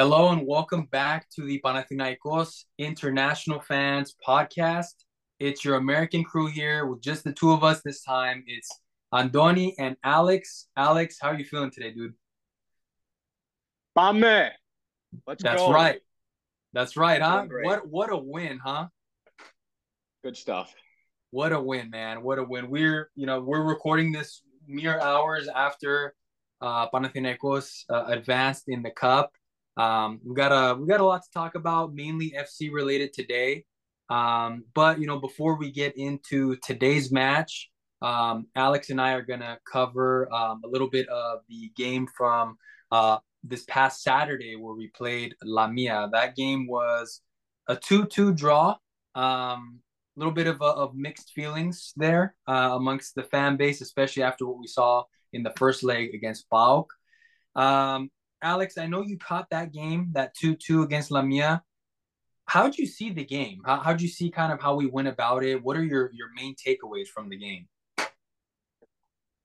Hello and welcome back to the Panathinaikos International Fans Podcast. It's your American crew here with just the two of us this time. It's Andoni and Alex. Alex, how are you feeling today, dude? Pame. Let's That's go. right. That's right, huh? What what a win, huh? Good stuff. What a win, man. What a win. We're, you know, we're recording this mere hours after uh Panathinaikos uh, advanced in the cup. Um, we got a we got a lot to talk about, mainly FC related today. Um, but you know, before we get into today's match, um, Alex and I are gonna cover um, a little bit of the game from uh, this past Saturday where we played Lamia. That game was a two-two draw. Um, a little bit of, of mixed feelings there uh, amongst the fan base, especially after what we saw in the first leg against PAOK. Um, Alex, I know you caught that game, that 2 2 against Lamia. How'd you see the game? How, how'd you see kind of how we went about it? What are your, your main takeaways from the game?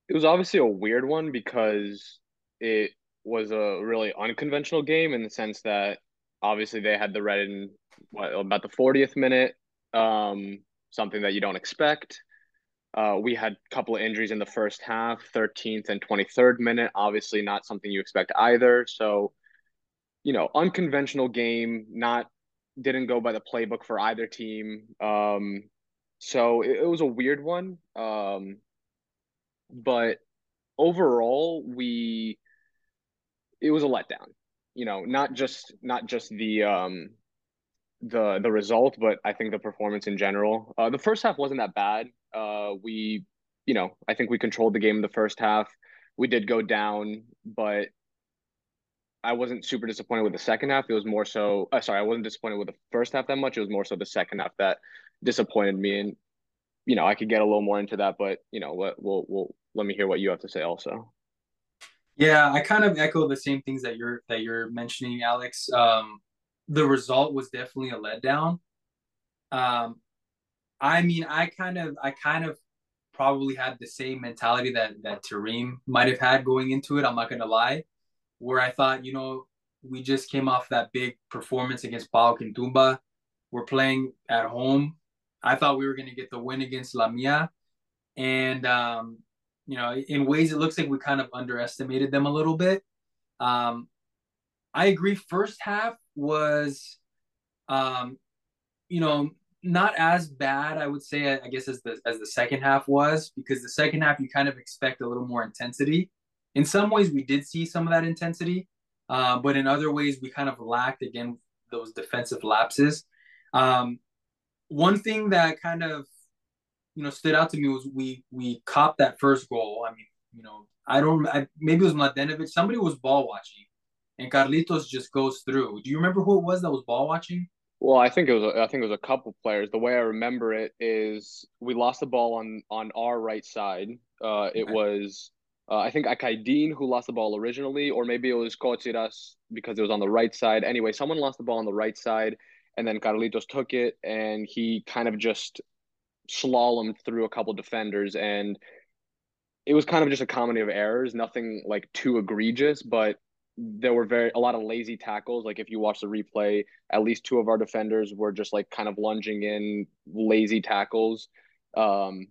It was obviously a weird one because it was a really unconventional game in the sense that obviously they had the red in what about the 40th minute, um, something that you don't expect. Uh, we had a couple of injuries in the first half, 13th and 23rd minute. Obviously, not something you expect either. So, you know, unconventional game, not didn't go by the playbook for either team. Um, so it, it was a weird one. Um, but overall, we it was a letdown. You know, not just not just the um the the result, but I think the performance in general. Uh, the first half wasn't that bad. Uh, we, you know, I think we controlled the game in the first half. We did go down, but I wasn't super disappointed with the second half. It was more so, uh, sorry, I wasn't disappointed with the first half that much. It was more so the second half that disappointed me. And, you know, I could get a little more into that, but, you know, let, we'll, we'll, let me hear what you have to say also. Yeah, I kind of echo the same things that you're that you're mentioning, Alex. Um, the result was definitely a letdown. Um, I mean, I kind of, I kind of probably had the same mentality that that Terim might have had going into it. I'm not gonna lie, where I thought, you know, we just came off that big performance against PAOK and Toumba. We're playing at home. I thought we were gonna get the win against Lamia, and um, you know, in ways it looks like we kind of underestimated them a little bit. Um, I agree. First half was, um, you know, not as bad, I would say, I guess, as the as the second half was, because the second half you kind of expect a little more intensity. In some ways, we did see some of that intensity, uh, but in other ways, we kind of lacked again those defensive lapses. Um, one thing that kind of you know stood out to me was we we copped that first goal. I mean, you know, I don't, I, maybe it was Mladenovic. Somebody was ball watching, and Carlitos just goes through. Do you remember who it was that was ball watching? Well, I think it was a, I think it was a couple players. The way I remember it is we lost the ball on on our right side. Uh, it Okay. was uh, I think Akaidin who lost the ball originally, or maybe it was Kotsiras because it was on the right side. Anyway, someone lost the ball on the right side, and then Carlitos took it and he kind of just slalomed through a couple defenders, and it was kind of just a comedy of errors, nothing like too egregious, but there were very a lot of lazy tackles. Like if you watch the replay, at least two of our defenders were just like kind of lunging in lazy tackles. Um,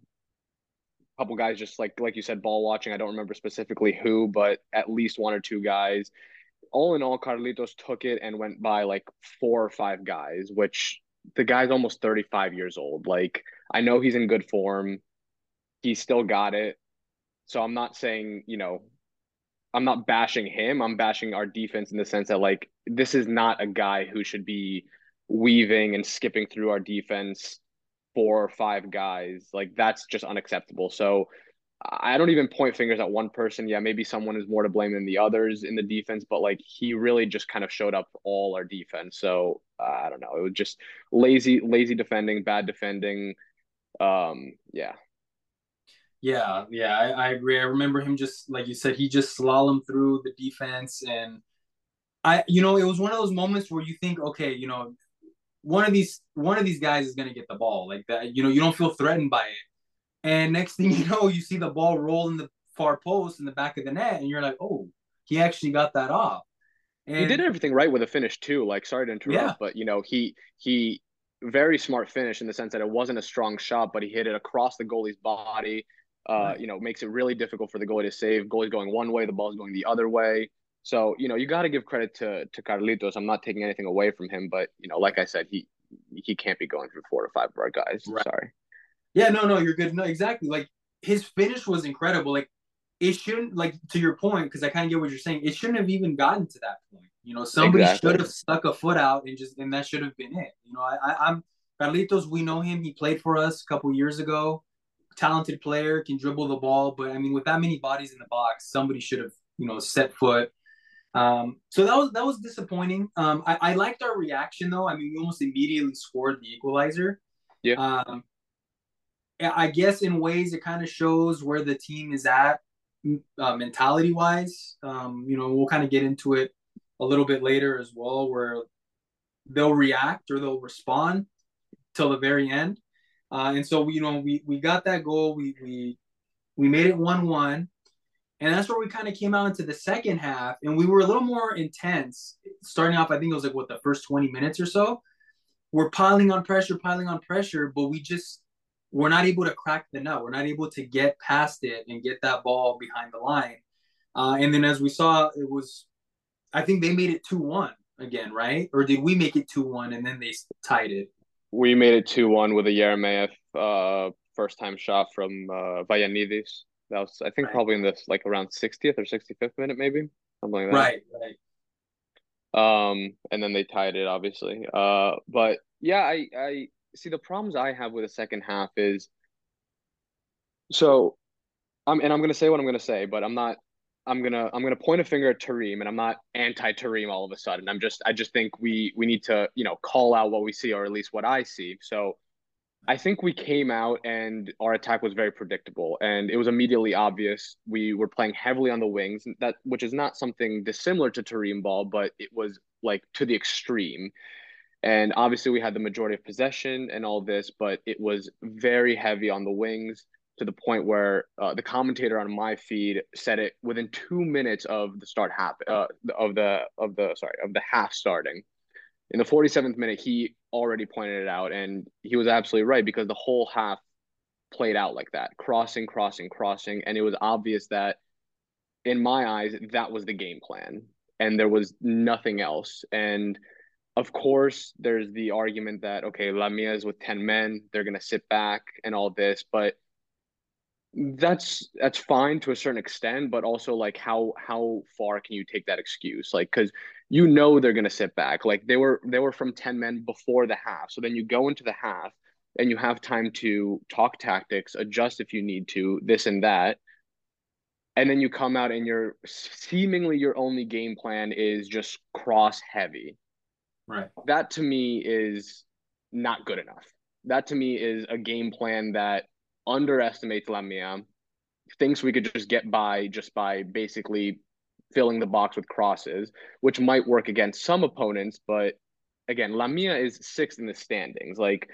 a couple guys just like like you said, ball watching. I don't remember specifically who, but at least one or two guys. All in all, Carlitos took it and went by like four or five guys, which the guy's almost 35 years old. Like I know he's in good form. He still got it. So I'm not saying, you know, I'm not bashing him. I'm bashing our defense in the sense that like this is not a guy who should be weaving and skipping through our defense four or five guys. Like that's just unacceptable. So I don't even point fingers at one person. Yeah, maybe someone is more to blame than the others in the defense, but like he really just kind of showed up all our defense. So uh, I don't know. It was just lazy, lazy defending, bad defending. Um, yeah. Yeah, yeah, I, I agree. I remember him just like you said, he just slalomed through the defense, and I, you know, it was one of those moments where you think, okay, you know, one of these one of these guys is gonna get the ball like that. You know, you don't feel threatened by it, and next thing you know, you see the ball roll in the far post in the back of the net, and you're like, oh, he actually got that off. And he did everything right with a finish too. Like, sorry to interrupt, yeah. but you know, he he very smart finish in the sense that it wasn't a strong shot, but he hit it across the goalie's body. Uh, you know, makes it really difficult for the goalie to save. Goalie's going one way, the ball's going the other way. So, you know, you got to give credit to to Carlitos. I'm not taking anything away from him, but you know, like I said, he he can't be going through four to five of our guys. Right. Sorry. Yeah, no, no, you're good. No, exactly. Like his finish was incredible. Like it shouldn't like to your point because I kind of get what you're saying. It shouldn't have even gotten to that point. You know, somebody exactly. should have stuck a foot out and just and that should have been it. You know, I, I, I am Carlitos. We know him. He played for us a couple years ago. Talented player, can dribble the ball, but I mean, with that many bodies in the box, somebody should have you know set foot. Um, so that was that was disappointing. Um, I, I liked our reaction though. I mean, we almost immediately scored the equalizer. Yeah. Um, I guess in ways it kind of shows where the team is at uh, mentality wise. Um, you know, we'll kind of get into it a little bit later as well, where they'll react or they'll respond till the very end. Uh, and so we, you know we we got that goal. We we we made it one one, and that's where we kind of came out into the second half, and we were a little more intense. Starting off, I think it was like what the first twenty minutes or so. We're piling on pressure, piling on pressure, but we just we're not able to crack the nut. We're not able to get past it and get that ball behind the line. Uh, and then as we saw, it was, I think they made it 2 1 again, right? Or did we make it 2 1 and then they tied it? We made it 2 1 with a Jeremejeff uh, first time shot from uh, Vagiannidis. That was, I think, right. probably in this like around 60th or 65th minute, maybe something like that. Right, right. Um, and then they tied it, obviously. Uh, but yeah, I, I, see the problems I have with the second half is so I'm and I'm gonna say what I'm gonna say, but I'm not I'm gonna I'm gonna point a finger at Terim and I'm not anti Terim all of a sudden. I'm just I just think we we need to, you know, call out what we see or at least what I see. So I think we came out and our attack was very predictable and it was immediately obvious we were playing heavily on the wings that which is not something dissimilar to Terim ball, but it was like to the extreme. And obviously, we had the majority of possession and all this, but it was very heavy on the wings to the point where uh, the commentator on my feed said it within two minutes of the start half uh, of the of the sorry of the half starting. In the 47th minute, he already pointed it out, and he was absolutely right because the whole half played out like that, crossing, crossing, crossing, and it was obvious that, in my eyes, that was the game plan, and there was nothing else. And of course, there's the argument that okay, Lamia is with ten men; they're gonna sit back and all this, but that's that's fine to a certain extent. But also, like, how how far can you take that excuse? Like, because you know they're gonna sit back. Like they were they were from ten men before the half, so then you go into the half and you have time to talk tactics, adjust if you need to, this and that. And then you come out and your seemingly your only game plan is just cross heavy Right. That to me is not good enough. That to me is a game plan that underestimates Lamia, thinks we could just get by just by basically filling the box with crosses, which might work against some opponents, but again, Lamia is sixth in the standings. Like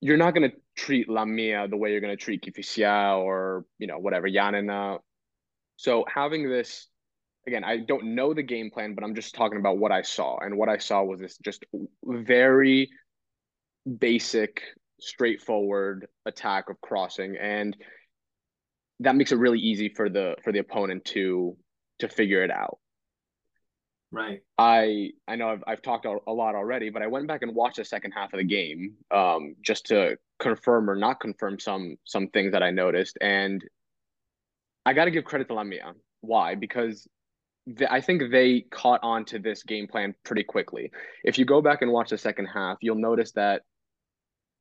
you're not going to treat Lamia the way you're going to treat Kifisia or, you know, whatever, Giannina. So having this again, I don't know the game plan, but I'm just talking about what I saw. And what I saw was this just very basic, straightforward attack of crossing. And that makes it really easy for the for the opponent to to figure it out. Right. I I know I've I've talked a, lot already, but I went back and watched the second half of the game um, just to confirm or not confirm some some things that I noticed, and I got to give credit to Lamia. Why? Because I think they caught on to this game plan pretty quickly. If you go back and watch the second half, you'll notice that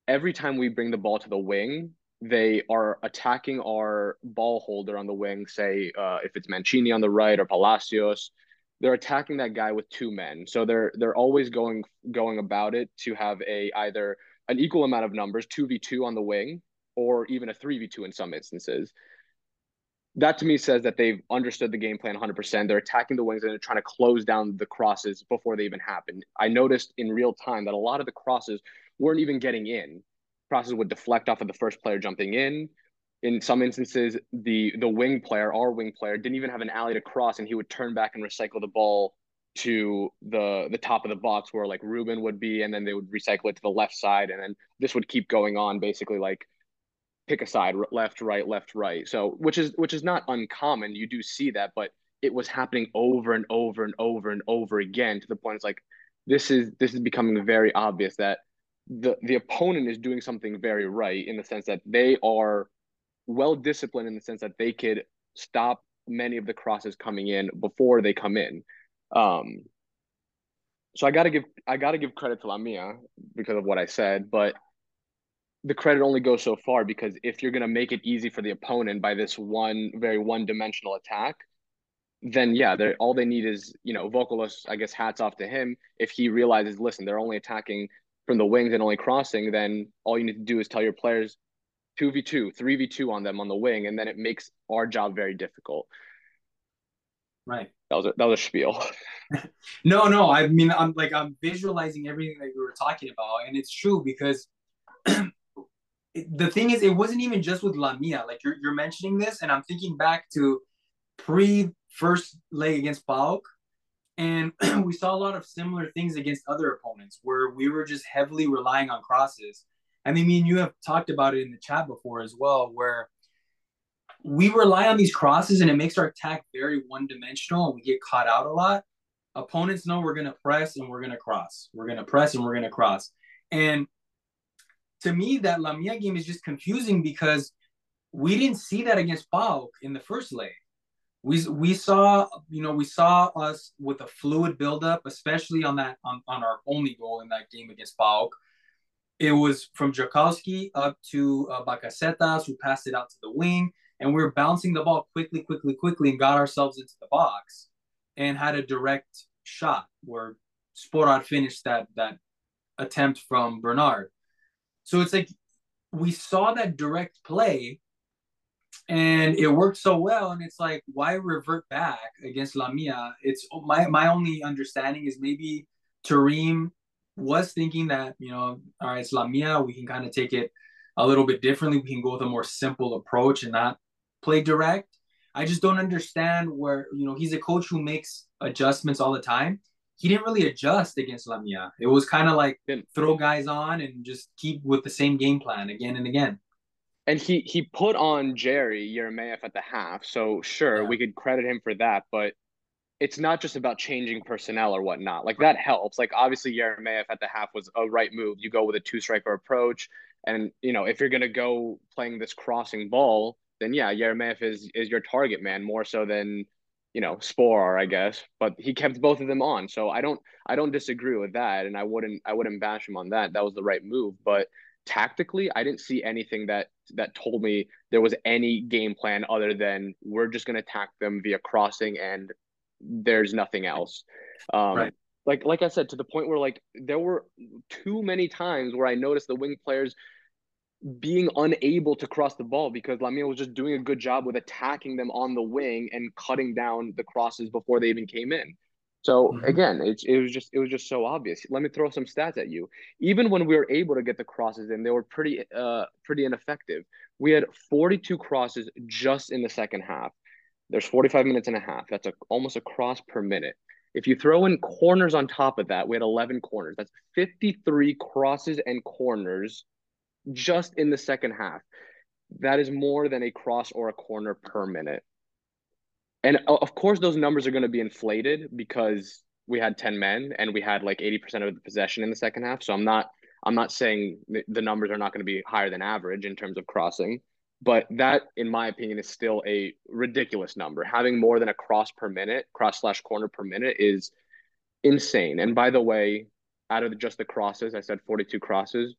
every time we bring the ball to the wing, they are attacking our ball holder on the wing. Say uh, if it's Mancini on the right or Palacios, they're attacking that guy with two men. So they're they're always going going about it to have a either an equal amount of numbers, two v two on the wing, or even a three v two in some instances that to me says that they've understood the game plan 100%. They're attacking the wings and they're trying to close down the crosses before they even happen. I noticed in real time that a lot of the crosses weren't even getting in. Crosses would deflect off of the first player jumping in. In some instances, the the wing player, our wing player, didn't even have an alley to cross, and he would turn back and recycle the ball to the the top of the box where like Ruben would be, and then they would recycle it to the left side, and then this would keep going on basically like pick a side left right left right so which is which is not uncommon you do see that but it was happening over and over and over and over again to the point it's like this is this is becoming very obvious that the the opponent is doing something very right in the sense that they are well disciplined in the sense that they could stop many of the crosses coming in before they come in. Um, so I gotta give I gotta give credit to Lamia because of what I said, but the credit only goes so far because if you're gonna make it easy for the opponent by this one very one dimensional attack, then yeah, they all they need is you know Vokolos. I guess hats off to him if he realizes, listen, they're only attacking from the wings and only crossing. Then all you need to do is tell your players two v two, three v two on them on the wing, and then it makes our job very difficult. Right. That was a, that was a spiel. no, no. I mean, I'm like I'm visualizing everything that you were talking about, and it's true because the thing is, it wasn't even just with Lamia. Like you're you're mentioning this, and I'm thinking back to pre first leg against PAOK, and we saw a lot of similar things against other opponents where we were just heavily relying on crosses. I mean, me and you have talked about it in the chat before as well, where we rely on these crosses and it makes our attack very one dimensional and we get caught out a lot. Opponents know we're going to press and we're going to cross. We're going to press and we're going to cross. And to me, that Lamia game is just confusing because we didn't see that against PAOK in the first leg we we saw you know we saw us with a fluid buildup, especially on that on, on our only goal in that game against PAOK. It was from Dragowski up to uh, who passed it out to the wing, and we were bouncing the ball quickly, quickly, quickly, and got ourselves into the box, and had a direct shot where Sporar finished that that attempt from Bernard. So it's like we saw that direct play and it worked so well and it's like why revert back against lamia it's oh, my my only understanding is maybe Terim was thinking that you know all right it's lamia we can kind of take it a little bit differently we can go with a more simple approach and not play direct. I just don't understand where you know he's a coach who makes adjustments all the time. He didn't really adjust against lamia it was kind of like throw guys on and just keep with the same game plan again and again and he he put on Jerry Jeremejeff at the half. So sure, yeah. we could credit him for that, but it's not just about changing personnel or whatnot. Like that helps. Like obviously Jeremejeff at the half was a right move. You go with a two striker approach, and you know if you're gonna go playing this crossing ball, then yeah, Jeremejeff is is your target man more so than you know Sporar, I guess. But he kept both of them on, so I don't I don't disagree with that, and I wouldn't I wouldn't bash him on that. That was the right move, but tactically, I didn't see anything that that told me there was any game plan other than we're just going to attack them via crossing and there's nothing else. Um, right. Like like I said, to the point where like there were too many times where I noticed the wing players being unable to cross the ball because Lamia was just doing a good job with attacking them on the wing and cutting down the crosses before they even came in. So mm-hmm. again, it, it was just it was just so obvious. Let me throw some stats at you. Even when we were able to get the crosses in, they were pretty uh pretty ineffective. We had 42 crosses just in the second half. There's 45 minutes and a half. That's a, almost a cross per minute. If you throw in corners on top of that, we had 11 corners. That's 53 crosses and corners just in the second half. That is more than a cross or a corner per minute and of course those numbers are going to be inflated because we had 10 men and we had like 80% of the possession in the second half. So i'm not i'm not saying the numbers are not going to be higher than average in terms of crossing but that in my opinion is still a ridiculous number. Having more than a cross per minute cross slash corner per minute is insane. And by the way out of just the crosses i said 42 crosses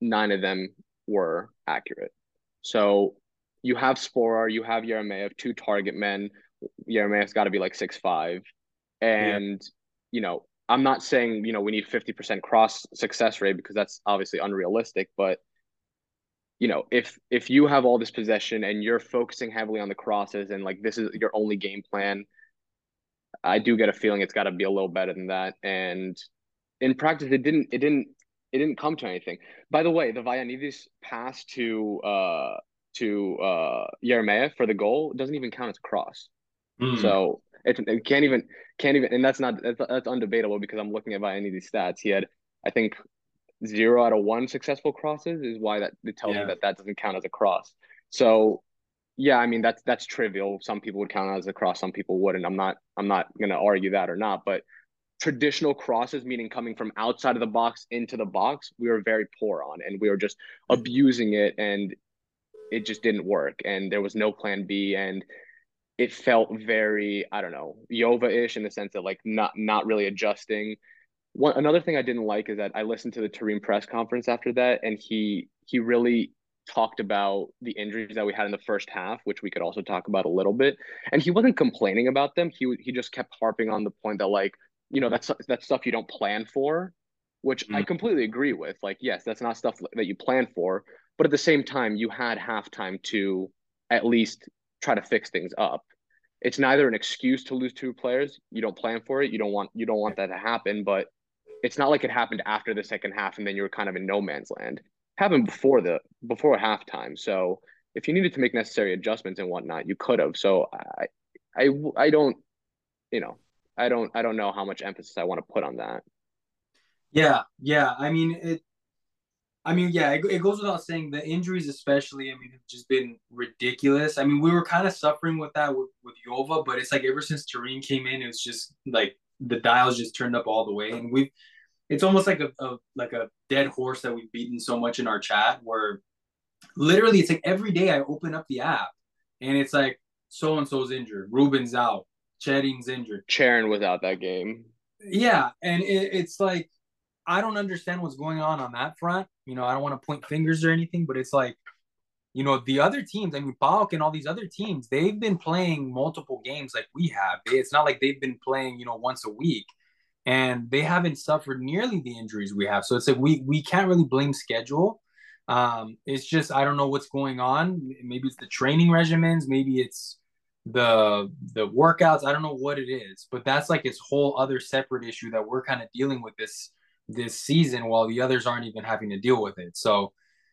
nine of them were accurate. So you have Sporar, you have Jeremejeff, two target men. Jeremejeff's got to be like six five, and yeah. you know I'm not saying you know we need fifty percent cross success rate because that's obviously unrealistic, but you know if if you have all this possession and you're focusing heavily on the crosses and like this is your only game plan, I do get a feeling it's got to be a little better than that. And in practice, it didn't it didn't it didn't come to anything. By the way, the Vagiannidis pass to uh to uh for the goal doesn't even count as a cross. Mm. So It, it can't even can't even, and that's not that's, that's undebatable because I'm looking at by any of these stats. He had, I think, zero out of one successful crosses is why that it tells yeah. me that that doesn't count as a cross. So, yeah, I mean that's that's trivial. Some people would count as a cross, some people wouldn't. I'm not I'm not gonna argue that or not, but traditional crosses, meaning coming from outside of the box into the box, we were very poor on, and we were just abusing it, and it just didn't work, and there was no plan B, and it felt very I don't know Yova-ish in the sense that like not not really adjusting. One another thing I didn't like is that I listened to the Terim press conference after that, and he he really talked about the injuries that we had in the first half, which we could also talk about a little bit. And he wasn't complaining about them. He he just kept harping on the point that like you know that's that's stuff you don't plan for, which mm. I completely agree with. Like yes, that's not stuff that you plan for, but at the same time, you had halftime to at least try to fix things up. It's neither an excuse to lose two players. You don't plan for it. You don't want you don't want that to happen. But it's not like it happened after the second half and then you were kind of in no man's land. It happened before the before halftime. So if you needed to make necessary adjustments and whatnot, you could have. So I I I don't you know I don't I don't know how much emphasis I want to put on that. Yeah, yeah. I mean it I mean, yeah, it, it, goes without saying the injuries, especially. I mean, have just been ridiculous. I mean, we were kind of suffering with that with, with Jova, but it's like ever since Terim came in, it's just like the dials just turned up all the way, and we've. It's almost like a, a like a dead horse that we've beaten so much in our chat, where literally it's like every day I open up the app, and it's like so and so's injured, Ruben's out, Chedding's injured, Charon was out that game. Yeah, and it, it's like I don't understand what's going on on that front. You know, I don't want to point fingers or anything, but it's like, you know, the other teams, I mean, PAOK and all these other teams, they've been playing multiple games like we have. It's not like they've been playing, you know, once a week and they haven't suffered nearly the injuries we have. So it's like we we can't really blame schedule. Um, it's just I don't know what's going on. Maybe it's the training regimens, maybe it's the the workouts. I don't know what it is, but that's like its whole other separate issue that we're kind of dealing with this this season while the others aren't even having to deal with it. So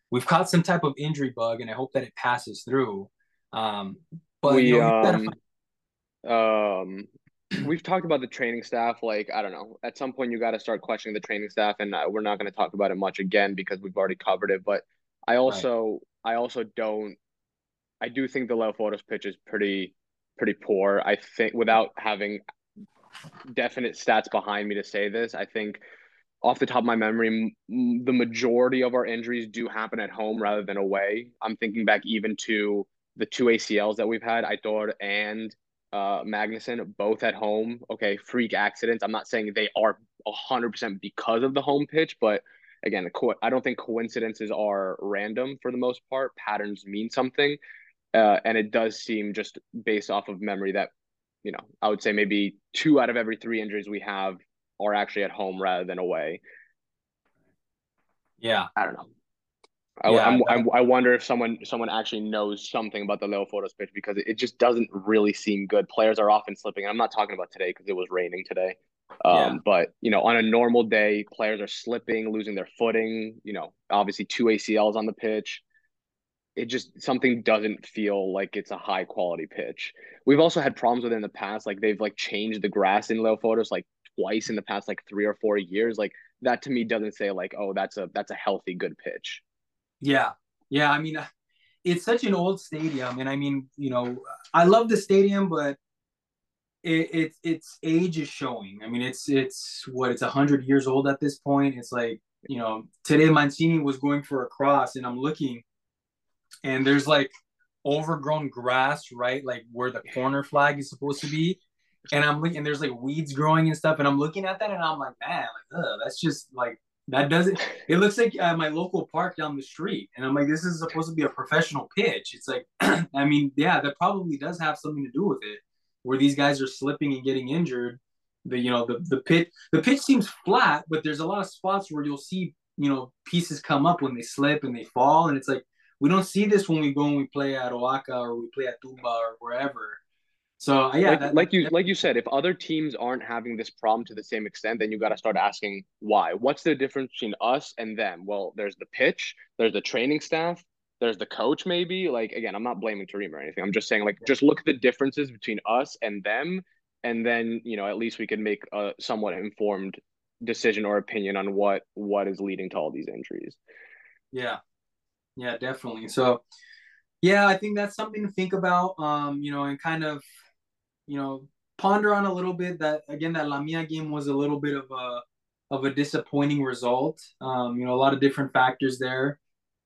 we've caught some type of injury bug, and I hope that it passes through. Um, but we, you know, um, um, we've talked about the training staff. Like I don't know, at some point you got to start questioning the training staff, and uh, we're not going to talk about it much again because we've already covered it. But I also, right. I also don't. I do think the Leoforos pitch is pretty, pretty poor. I think without having definite stats behind me to say this, I think off the top of my memory, m- the majority of our injuries do happen at home rather than away. I'm thinking back even to the two ACLs that we've had, Aitor and uh, Magnusson, both at home. Okay, freak accidents. I'm not saying they are 100% because of the home pitch, but again, I don't think coincidences are random for the most part. Patterns mean something. Uh, and it does seem just based off of memory that, you know, I would say maybe two out of every three injuries we have are actually at home rather than away. Yeah, I don't know. I, yeah, I'm, I'm, i wonder if someone someone actually knows something about the Leoforos pitch because it, just doesn't really seem good. Players are often slipping. I'm not talking about today because it was raining today. Um, yeah. But you know, on a normal day, players are slipping, losing their footing. You know, obviously two ACLs on the pitch. It just something doesn't feel like it's a high quality pitch. We've also had problems with it in the past, like they've like changed the grass in Leoforos like twice in the past like three or four years, like that to me doesn't say like, oh, that's a that's a healthy good pitch. Yeah, yeah. I mean, it's such an old stadium, and I mean, you know, I love the stadium, but it, it its age is showing. I mean, it's it's what it's hundred years old at this point. It's like you know, today Mancini was going for a cross, and I'm looking, and there's like overgrown grass right like where the corner flag is supposed to be and I'm looking, and there's like weeds growing and stuff, and I'm looking at that, and I'm like, man, like, ugh, that's just like that doesn't. It looks like uh, my local park down the street, and I'm like, this is supposed to be a professional pitch. It's like, I mean, yeah, that probably does have something to do with it, where these guys are slipping and getting injured. The you know the the pitch the pitch seems flat, but there's a lot of spots where you'll see you know pieces come up when they slip and they fall, and it's like we don't see this when we go and we play at OAKA or we play at Toumba or wherever so yeah, like, that, like you like you said, if other teams aren't having this problem to the same extent, then you got to start asking why. What's the difference between us and them? Well, there's the pitch, there's the training staff, there's the coach. Maybe like again, I'm not blaming Terim or anything. I'm just saying like just look at the differences between us and them, and then you know at least we could make a somewhat informed decision or opinion on what what is leading to all these injuries. Yeah, yeah, definitely. So, yeah, I think that's something to think about. Um, you know, and kind of, you know, ponder on a little bit. That again, that Lamia game was a little bit of a of a disappointing result. Um, you know, a lot of different factors there.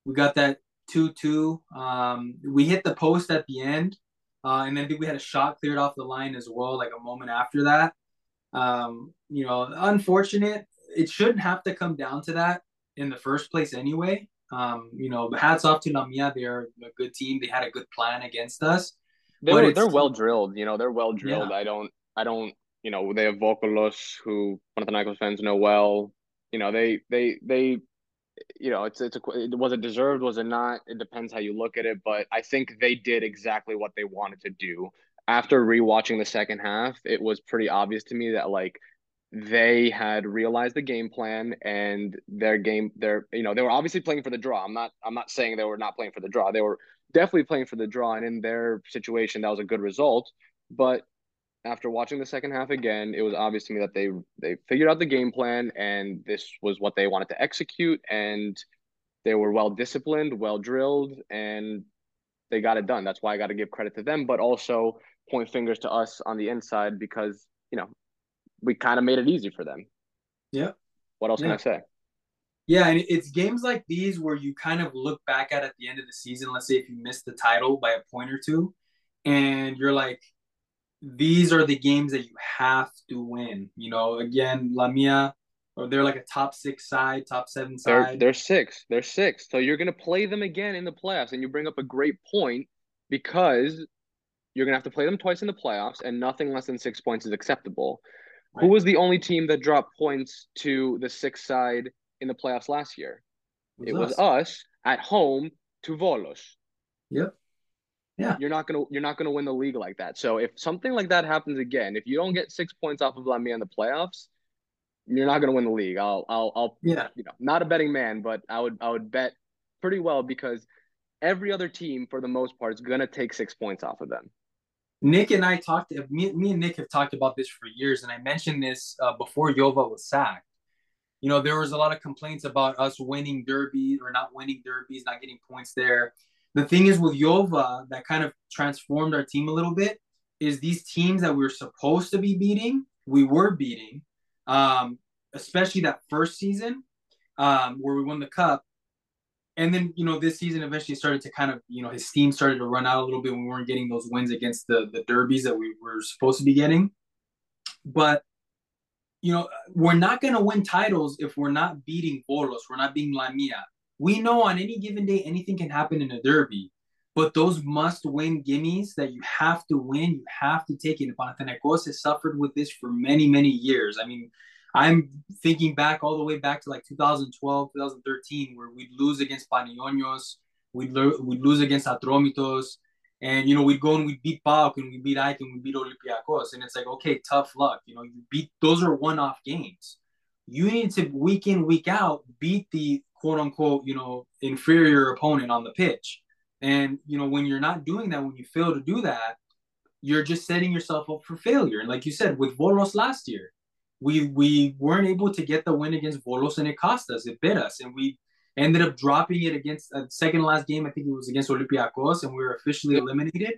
We got that two two. Um, we hit the post at the end, uh, and then we had a shot cleared off the line as well, like a moment after that. Um, you know, unfortunate. It shouldn't have to come down to that in the first place anyway. Um, you know, hats off to Lamia. They're a good team. They had a good plan against us. They were, they're well drilled. You know, they're well drilled. Yeah. I don't, I don't, you know, they have Vokolos who one of the Panathinaikos fans know well. You know, they, they, they, you know, it's, it's a, was it deserved? Was it not? It depends how you look at it. But I think they did exactly what they wanted to do after rewatching the second half, it was pretty obvious to me that like they had realized the game plan and their game their you know they were obviously playing for the draw. I'm not I'm not saying they were not playing for the draw. They were definitely playing for the draw and in their situation that was a good result, but after watching the second half again, it was obvious to me that they they figured out the game plan and this was what they wanted to execute and they were well disciplined, well drilled and they got it done. That's why I got to give credit to them, but also point fingers to us on the inside because you know we kind of made it easy for them. Yeah. What else yeah. can I say? Yeah, and it's games like these where you kind of look back at at the end of the season. Let's say if you missed the title by a point or two, and you're like, these are the games that you have to win. You know, again, Lamia, or they're like a top six side, top seven side. They're, they're six. They're six. So you're gonna play them again in the playoffs, and you bring up a great point because you're gonna have to play them twice in the playoffs, and nothing less than six points is acceptable. Right. Who was the only team that dropped points to the six side in the playoffs last year? It was, it was us. at home to Volos. Yep. Yeah. You're not gonna you're not gonna win the league like that. So if something like that happens again, if you don't get six points off of Lamia in the playoffs, you're not gonna win the league. I'll I'll I'll yeah. You know, not a betting man, but I would I would bet pretty well because every other team for the most part is gonna take six points off of them. Nick and I talked. Me, me and Nick have talked about this for years, and I mentioned this uh, before Yova was sacked. You know, there was a lot of complaints about us winning derbies or not winning derbies, not getting points there. The thing is with Yova that kind of transformed our team a little bit is these teams that we were supposed to be beating, we were beating, um, especially that first season um, where we won the cup and then you know this season eventually started to kind of you know his steam started to run out a little bit we weren't getting those wins against the the derbies that we were supposed to be getting but you know we're not going to win titles if we're not beating Volos we're not beating Lamia we know on any given day anything can happen in a derby but those must win gimmies that you have to win you have to take it Panathinaikos has suffered with this for many many years. I mean I'm thinking back all the way back to like 2012, 2013, where we'd lose against Panionios, we'd, lo- we'd lose against Atromitos, and you know we'd go and we'd beat PAOK and we beat AEK and we beat Olympiacos, and it's like okay, tough luck. You know, you beat those are one-off games. You need to week in week out beat the quote unquote you know inferior opponent on the pitch, and you know when you're not doing that, when you fail to do that, you're just setting yourself up for failure. And like you said with Volos last year, we we weren't able to get the win against Volos, and it cost us. It bit us, and we ended up dropping it against a uh, second last game. I think it was against Olympiacos, and we were officially eliminated.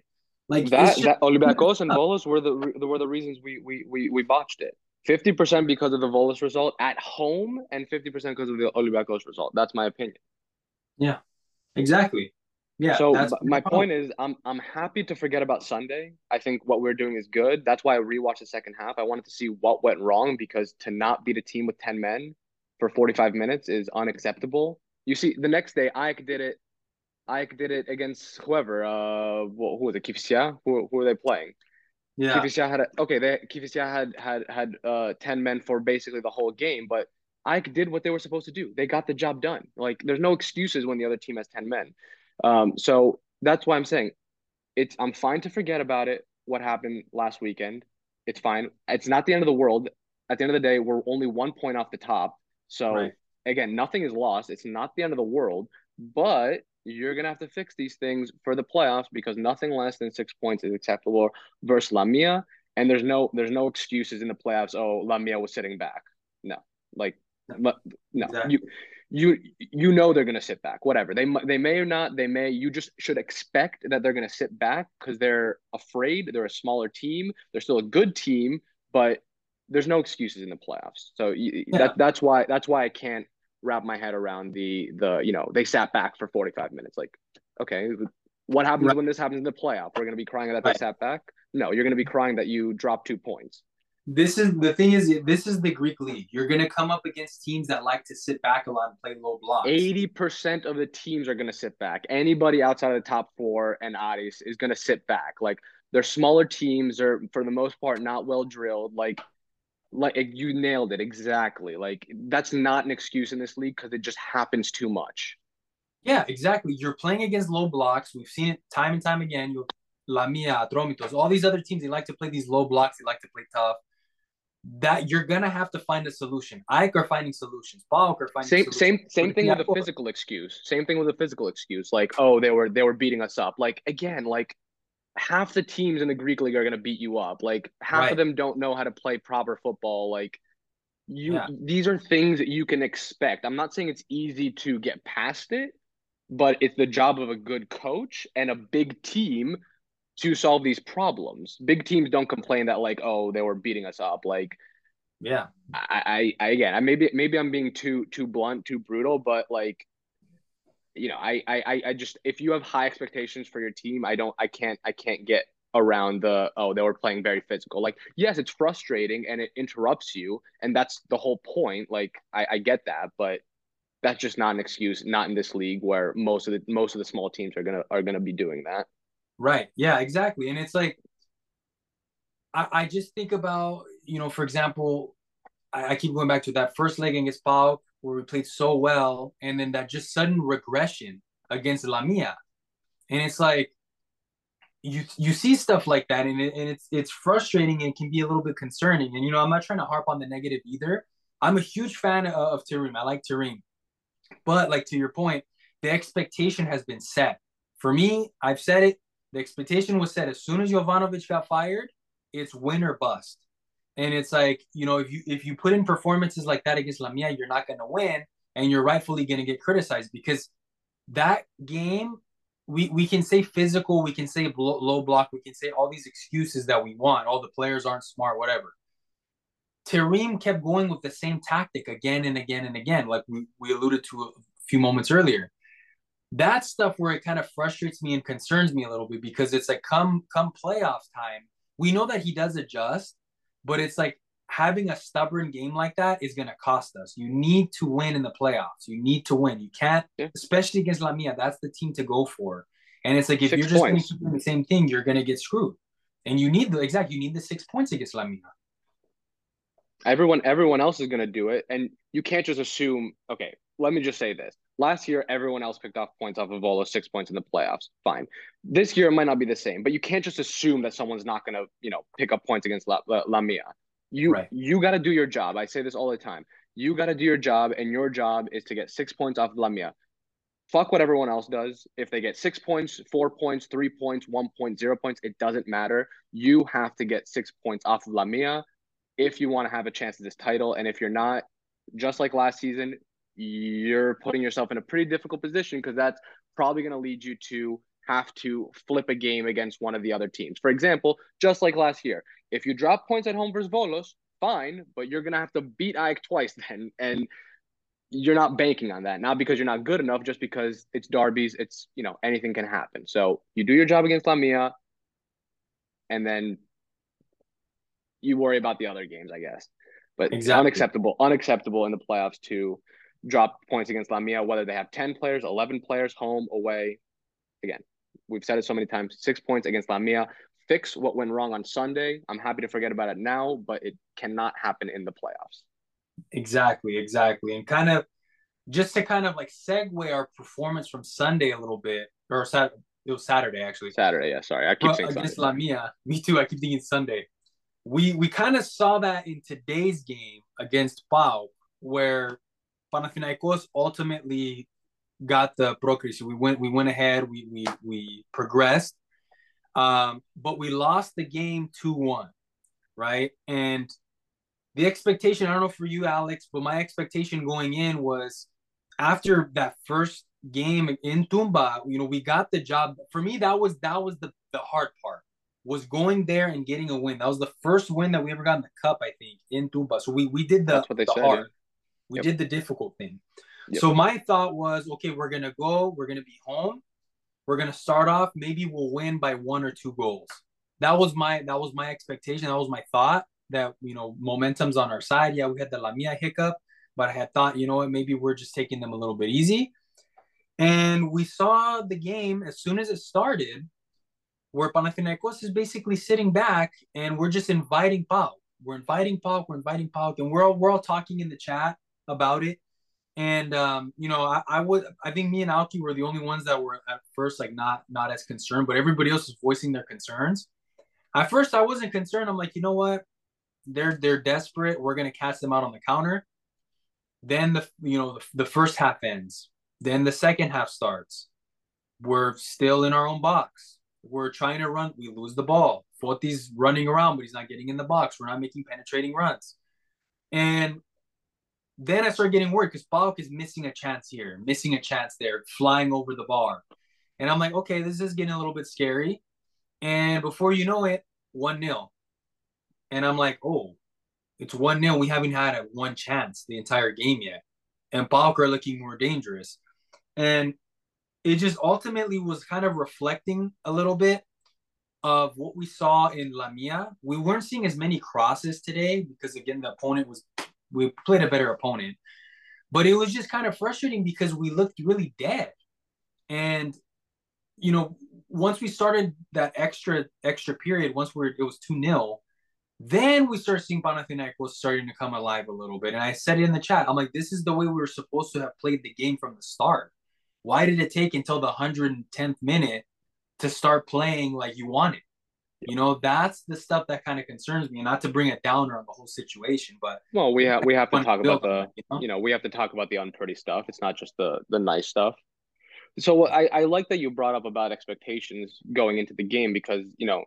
Like that, just, that Olympiacos and Volos were the were the reasons we we we, we botched it. Fifty percent because of the Volos result at home, and fifty percent because of the Olympiacos result. That's my opinion. Yeah, exactly. Yeah. So my point is, I'm I'm happy to forget about Sunday. I think what we're doing is good. That's why I rewatched the second half. I wanted to see what went wrong because to not beat a team with ten men for 45 minutes is unacceptable. You see, the next day, AEK did it. AEK did it against whoever. Uh, who was it? Kifisia? Who who are they playing? Yeah. Kifisia had a, okay. They Kifisia had had had uh ten men for basically the whole game, but AEK did what they were supposed to do. They got the job done. Like, there's no excuses when the other team has ten men. Um, so that's why I'm saying it's I'm fine to forget about it. What happened last weekend? It's fine. It's not the end of the world. At the end of the day, we're only one point off the top. So right. Again, nothing is lost. It's not the end of the world, but you're gonna have to fix these things for the playoffs because nothing less than six points is acceptable versus Lamia. And there's no there's no excuses in the playoffs. Oh, Lamia was sitting back. No, like no, exactly. you you you know they're gonna sit back. Whatever they they may or not they may. You just should expect that they're gonna sit back because they're afraid. They're a smaller team. They're still a good team, but there's no excuses in the playoffs. So yeah. that that's why that's why I can't wrap my head around the the you know they sat back for 45 minutes. Like, okay, what happens right. when this happens in the playoff? We're gonna be crying that right. they sat back. No, you're gonna be crying that you dropped two points. This is the thing is this is the Greek league. You're gonna come up against teams that like to sit back a lot and play low blocks. Eighty percent of the teams are gonna sit back. Anybody outside of the top four and Aris is gonna sit back. Like they're smaller teams, are for the most part not well drilled. Like like you nailed it exactly. Like that's not an excuse in this league because it just happens too much. Yeah, exactly. You're playing against low blocks. We've seen it time and time again. You Lamia, Atromitos, all these other teams, they like to play these low blocks. They like to play tough that you're gonna have to find a solution. AEK are finding solutions. PAOK are finding same solutions. same same thing with a physical excuse. Same thing with a physical excuse. Like oh they were they were beating us up. Like again like half the teams in the Greek league are gonna beat you up. Like half right. of them don't know how to play proper football. Like you yeah. these are things that you can expect. I'm not saying it's easy to get past it, but it's the job of a good coach and a big team to solve these problems. Big teams don't complain that like, oh, they were beating us up. Like, yeah, I, I, I again, I maybe maybe I'm being too too blunt, too brutal, but like, you know, I, I, I just if you have high expectations for your team, I don't, I can't, I can't get around the oh they were playing very physical. Like, yes, it's frustrating and it interrupts you, and that's the whole point. Like, I, I get that, but that's just not an excuse. Not in this league where most of the most of the small teams are gonna are gonna be doing that. Right. Yeah, exactly. And it's like, I, I just think about, you know, for example, I, I keep going back to that first leg against PAOK where we played so well, and then that just sudden regression against Lamia. And it's like, you you see stuff like that and, it, and it's it's frustrating and can be a little bit concerning and you know i'm not trying to harp on the negative either i'm a huge fan of, of Terim. i like Terim. but like to your point the expectation has been set for me i've said it the expectation was set as soon as Jovanovic got fired, it's win or bust. And it's like, you know, if you if you put in performances like that against Lamia, you're not going to win and you're rightfully going to get criticized because that game we we can say physical, we can say low, low block, we can say all these excuses that we want. All the players aren't smart, whatever. Terim kept going with the same tactic again and again and again, like we, we alluded to a few moments earlier That stuff where it kind of frustrates me and concerns me a little bit because it's like come come playoff time we know that he does adjust but it's like having a stubborn game like that is going to cost us. You need to win in the playoffs. You need to win. You can't yeah. especially against Lamia, that's the team to go for. And it's like if you you're just going to keep doing the same thing you're going to get screwed. And you need the exact you need the six points against Lamia. everyone everyone else is going to do it. And you can't just assume okay let me just say this Last year, everyone else picked off points off of Volo, six points in the playoffs. Fine. This year, it might not be the same, but you can't just assume that someone's not going to, you know, pick up points against La, La, Lamia. You right. you got to do your job. I say this all the time. You got to do your job, and your job is to get six points off of Lamia. Fuck what everyone else does. If they get six points, four points, three points, one point, zero points, it doesn't matter. You have to get six points off of Lamia if you want to have a chance at this title. And if you're not, just like last season, you're putting yourself in a pretty difficult position because that's probably going to lead you to have to flip a game against one of the other teams. For example, just like last year, if you drop points at home versus Volos, fine, but you're going to have to beat AEK twice then. And you're not banking on that. Not because you're not good enough, just because it's derbies, it's, you know, anything can happen. So you do your job against Lamia, and then you worry about the other games, I guess. But exactly. unacceptable, unacceptable in the playoffs to drop points against Lamia, whether they have 10 players, 11 players, home, away. Again, we've said it so many times six points against Lamia. Fix what went wrong on Sunday. I'm happy to forget about it now, but it cannot happen in the playoffs. Exactly, exactly. And kind of just to kind of like segue our performance from Sunday a little bit, or Sat- it was Saturday actually. Saturday, yeah. Sorry, I keep saying against Sunday. Lamia. Me too. I keep thinking Sunday. We we kind of saw that in today's game against PAOK, where Panathinaikos ultimately got the procreation. We went we went ahead, we we we progressed. Um, but we lost the game 2-1. right? And the expectation, I don't know for you, Alex, but my expectation going in was after that first game in Toumba, you know, we got the job. For me, that was that was the the hard part was going there and getting a win. That was the first win that we ever got in the cup, I think, in Toumba. So we we did the, the said, hard. Yeah. We yep. did the difficult thing. Yep. So my thought was, okay, we're gonna go, we're gonna be home, we're gonna start off, maybe we'll win by one or two goals. That was my that was my expectation. That was my thought that you know momentum's on our side. Yeah, we had the Lamia hiccup, but I had thought, you know what, maybe we're just taking them a little bit easy. And we saw the game as soon as it started, where Panathinaikos is basically sitting back and we're just inviting PAOK. We're inviting PAOK, we're inviting PAOK, and we're all, we're all talking in the chat about it. And um, you know, I, I would I think me and Alki were the only ones that were at first like not not as concerned, but everybody else was voicing their concerns. At first I wasn't concerned. I'm like, you know what? They're they're desperate. We're gonna catch them out on the counter. Then the you know the, the first half ends. Then the second half starts. We're still in our own box. We're trying to run. We lose the ball. Fotti's running around, but he's not getting in the box. We're not making penetrating runs. And then I started getting worried because PAOK is missing a chance here, missing a chance there, flying over the bar. And I'm like, okay, this is getting a little bit scary. And before you know it, 1 0. And I'm like, oh, it's 1 0. We haven't had a one chance the entire game yet. And PAOK are looking more dangerous. And it just ultimately was kind of reflecting a little bit of what we saw in Lamia. We weren't seeing as many crosses today because again the opponent was we played a better opponent. But it was just kind of frustrating because we looked really dead. And you know, once we started that extra extra period, once we it was 2 0, then we started seeing Panathinaikos starting to come alive a little bit. And I said it in the chat. I'm like, this is the way we were supposed to have played the game from the start. Why did it take until the 110th minute to start playing like you wanted? You know, that's the stuff that kind of concerns me. Not to bring it down on the whole situation, but well, we have we have to talk about the you know? you know we have to talk about the unpretty stuff. It's not just the the nice stuff. So I, I like that you brought up about expectations going into the game because you know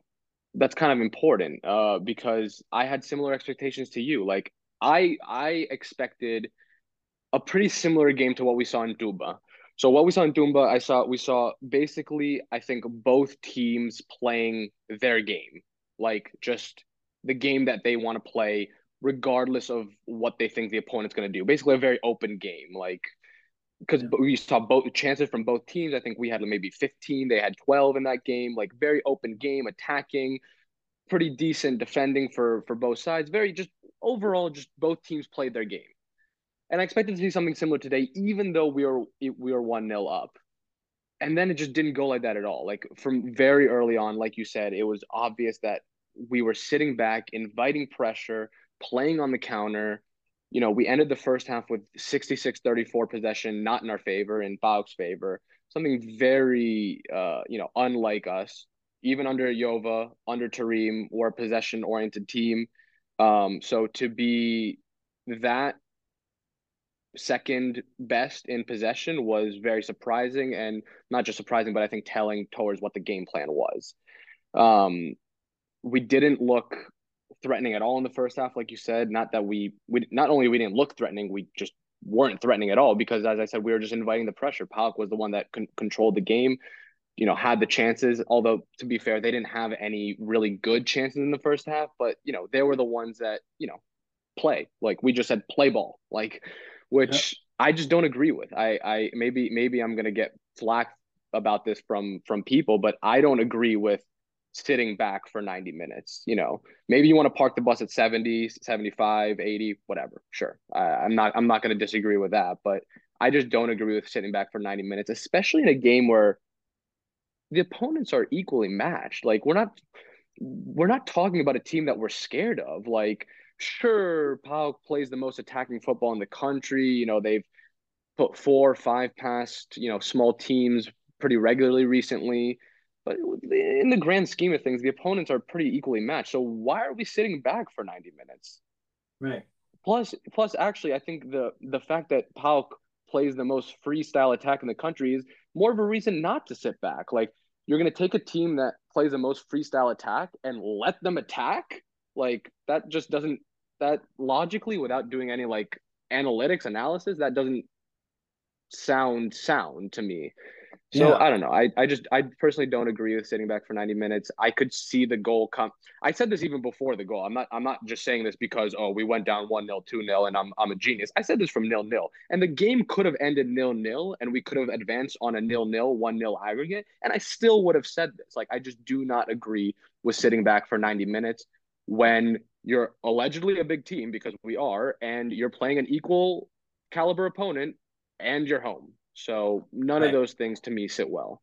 that's kind of important uh, because I had similar expectations to you. Like I I expected a pretty similar game to what we saw in Toumba. So what we saw in Toumba, I saw we saw basically I think both teams playing their game, like just the game that they want to play, regardless of what they think the opponent's going to do. Basically, a very open game, like because we saw both chances from both teams. I think we had maybe 15, they had 12 in that game. Like very open game, attacking, pretty decent defending for for both sides. Very just overall, just both teams played their game. And I expected to see something similar today, even though we were we were one 0 up. And then it just didn't go like that at all. Like from very early on, like you said, it was obvious that we were sitting back, inviting pressure, playing on the counter. You know, we ended the first half with 66-34 possession, not in our favor, in PAOK's favor. Something very, uh, you know, unlike us. Even under Yova, under Terim, we're a possession-oriented team. Um, so to be that second best in possession was very surprising and not just surprising, but I think telling towards what the game plan was. Um, we didn't look threatening at all in the first half, like you said. Not that we we not only we didn't look threatening, we just weren't threatening at all because, as I said, we were just inviting the pressure. PAOK was the one that con- controlled the game. You know, had the chances. Although to be fair, they didn't have any really good chances in the first half. But you know, they were the ones that you know play. Like we just said, play ball. Like which yeah. I just don't agree with. I, I maybe maybe I'm gonna get flack about this from from people, but I don't agree with sitting back for 90 minutes you know maybe you want to park the bus at 70 75 80 whatever sure i'm not i'm not going to disagree with that but i just don't agree with sitting back for 90 minutes especially in a game where the opponents are equally matched like we're not we're not talking about a team that we're scared of like sure, PAOK plays the most attacking football in the country. You know, they've put four or five past, you know, small teams pretty regularly recently. But in the grand scheme of things, the opponents are pretty equally matched. So why are we sitting back for 90 minutes? Right. Plus, plus, actually, I think the the fact that PAOK plays the most freestyle attack in the country is more of a reason not to sit back. Like you're going to take a team that plays the most freestyle attack and let them attack Like that just doesn't that logically without doing any like analytics analysis that doesn't sound sound to me. So yeah. I don't know. I, I just I personally don't agree with sitting back for 90 minutes. I could see the goal come. I said this even before the goal. I'm not I'm not just saying this because oh we went down 1-0, 2-0 and I'm I'm a genius. I said this from nil nil. And the game could have ended nil nil and we could have advanced on a nil nil, 1-0 aggregate and I still would have said this. Like I just do not agree with sitting back for 90 minutes when you're allegedly a big team because we are and you're playing an equal caliber opponent and you're home. So none right. of those things to me sit well.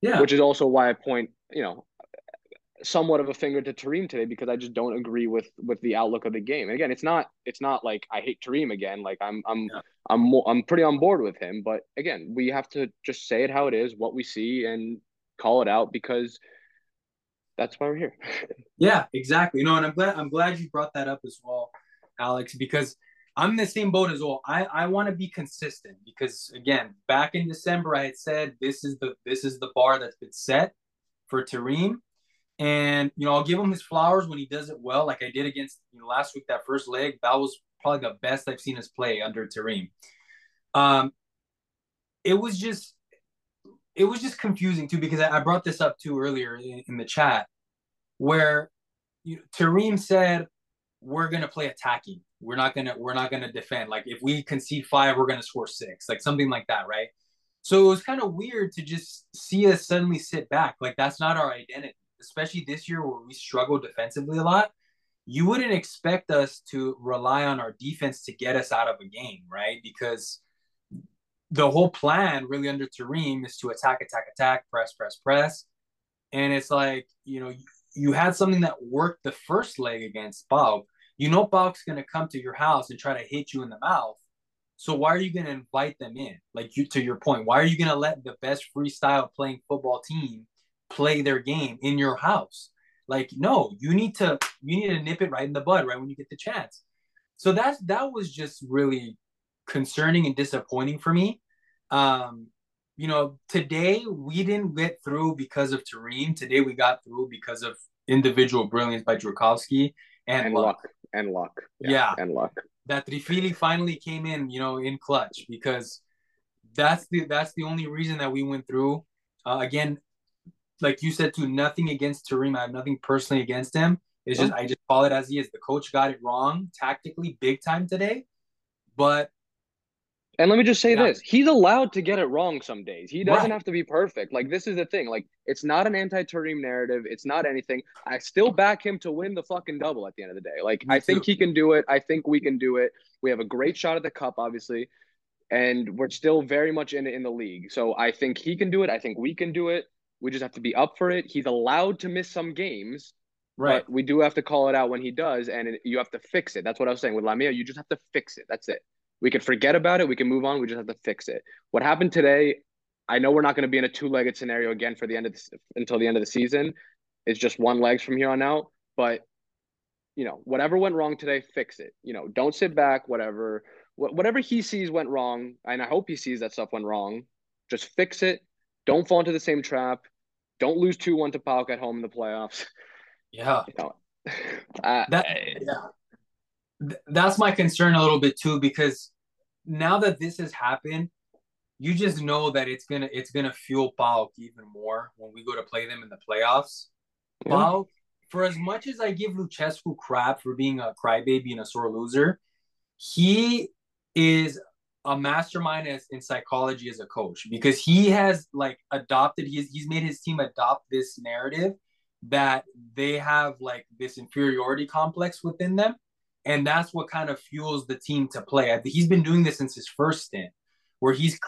Yeah. Which is also why I point, you know, somewhat of a finger to Terim today because I just don't agree with with the outlook of the game. And again, it's not it's not like I hate Terim again. Like I'm I'm yeah. I'm more, I'm pretty on board with him. But again, we have to just say it how it is, what we see, and call it out because that's why we're here. yeah, exactly. You know, and I'm glad I'm glad you brought that up as well, Alex, because I'm in the same boat as well. I, I want to be consistent because again, back in December, I had said this is the this is the bar that's been set for Terim. And you know, I'll give him his flowers when he does it well, like I did against you know last week, that first leg. That was probably the best I've seen us play under Terim. Um it was just it was just confusing too because I brought this up too earlier in, in the chat where you know, Terim said we're gonna play attacking we're not gonna we're not gonna defend. Like if we concede five, we're gonna score six, like something like that, right? So it was kind of weird to just see us suddenly sit back. Like that's not our identity, especially this year where we struggle defensively a lot. You wouldn't expect us to rely on our defense to get us out of a game, right? Because the whole plan really under Terim is to attack, attack, attack, press, press, press. And it's like, you know, you had something that worked the first leg against PAOK, you know PAOK's going to come to your house and try to hit you in the mouth. So why are you going to invite them in? Like you to your point, why are you going to let the best freestyle playing football team play their game in your house? Like no, you need to you need to nip it right in the bud right when you get the chance. So that's that was just really concerning and disappointing for me. Um, you know, today we didn't get through because of Terim. Today we got through because of individual brilliance by Dragowski and, and luck. luck and luck. Yeah, yeah, and luck. That Trifili finally came in, you know, in clutch because that's the that's the only reason that we went through. Uh, again, like you said too, nothing against Terim. I have nothing personally against him. It's just I just call it as he is. The coach got it wrong tactically, big time today. But and let me just say yeah. this: he's allowed to get it wrong some days. He doesn't right. have to be perfect. Like this is the thing. Like it's not an anti-Terim narrative. It's not anything. I still back him to win the fucking double at the end of the day. Like Me I think he can do it. I think we can do it. We have a great shot at the cup, obviously, and we're still very much in in the league. So I think he can do it. I think we can do it. We just have to be up for it. He's allowed to miss some games. Right. But we do have to call it out when he does, and it, you have to fix it. That's what I was saying with Lamia. You just have to fix it. That's it. We can forget about it. We can move on. We just have to fix it. What happened today? I know we're not going to be in a two-legged scenario again for the end of the, until the end of the season. It's just one legs from here on out. But you know, whatever went wrong today, fix it. You know, don't sit back. Whatever, whatever he sees went wrong, and I hope he sees that stuff went wrong. Just fix it. Don't fall into the same trap. Don't lose two one to PAOK at home in the playoffs. Yeah. You know, that yeah that's my concern a little bit too because now that this has happened you just know that it's gonna it's gonna fuel PAOK even more when we go to play them in the playoffs. Yeah. PAOK, for as much as I give Lucescu crap for being a crybaby and a sore loser, he is a mastermind as, in psychology as a coach because he has like adopted he's he's made his team adopt this narrative that they have like this inferiority complex within them and that's what kind of fuels the team to play. He's been doing this since his first stint, where he's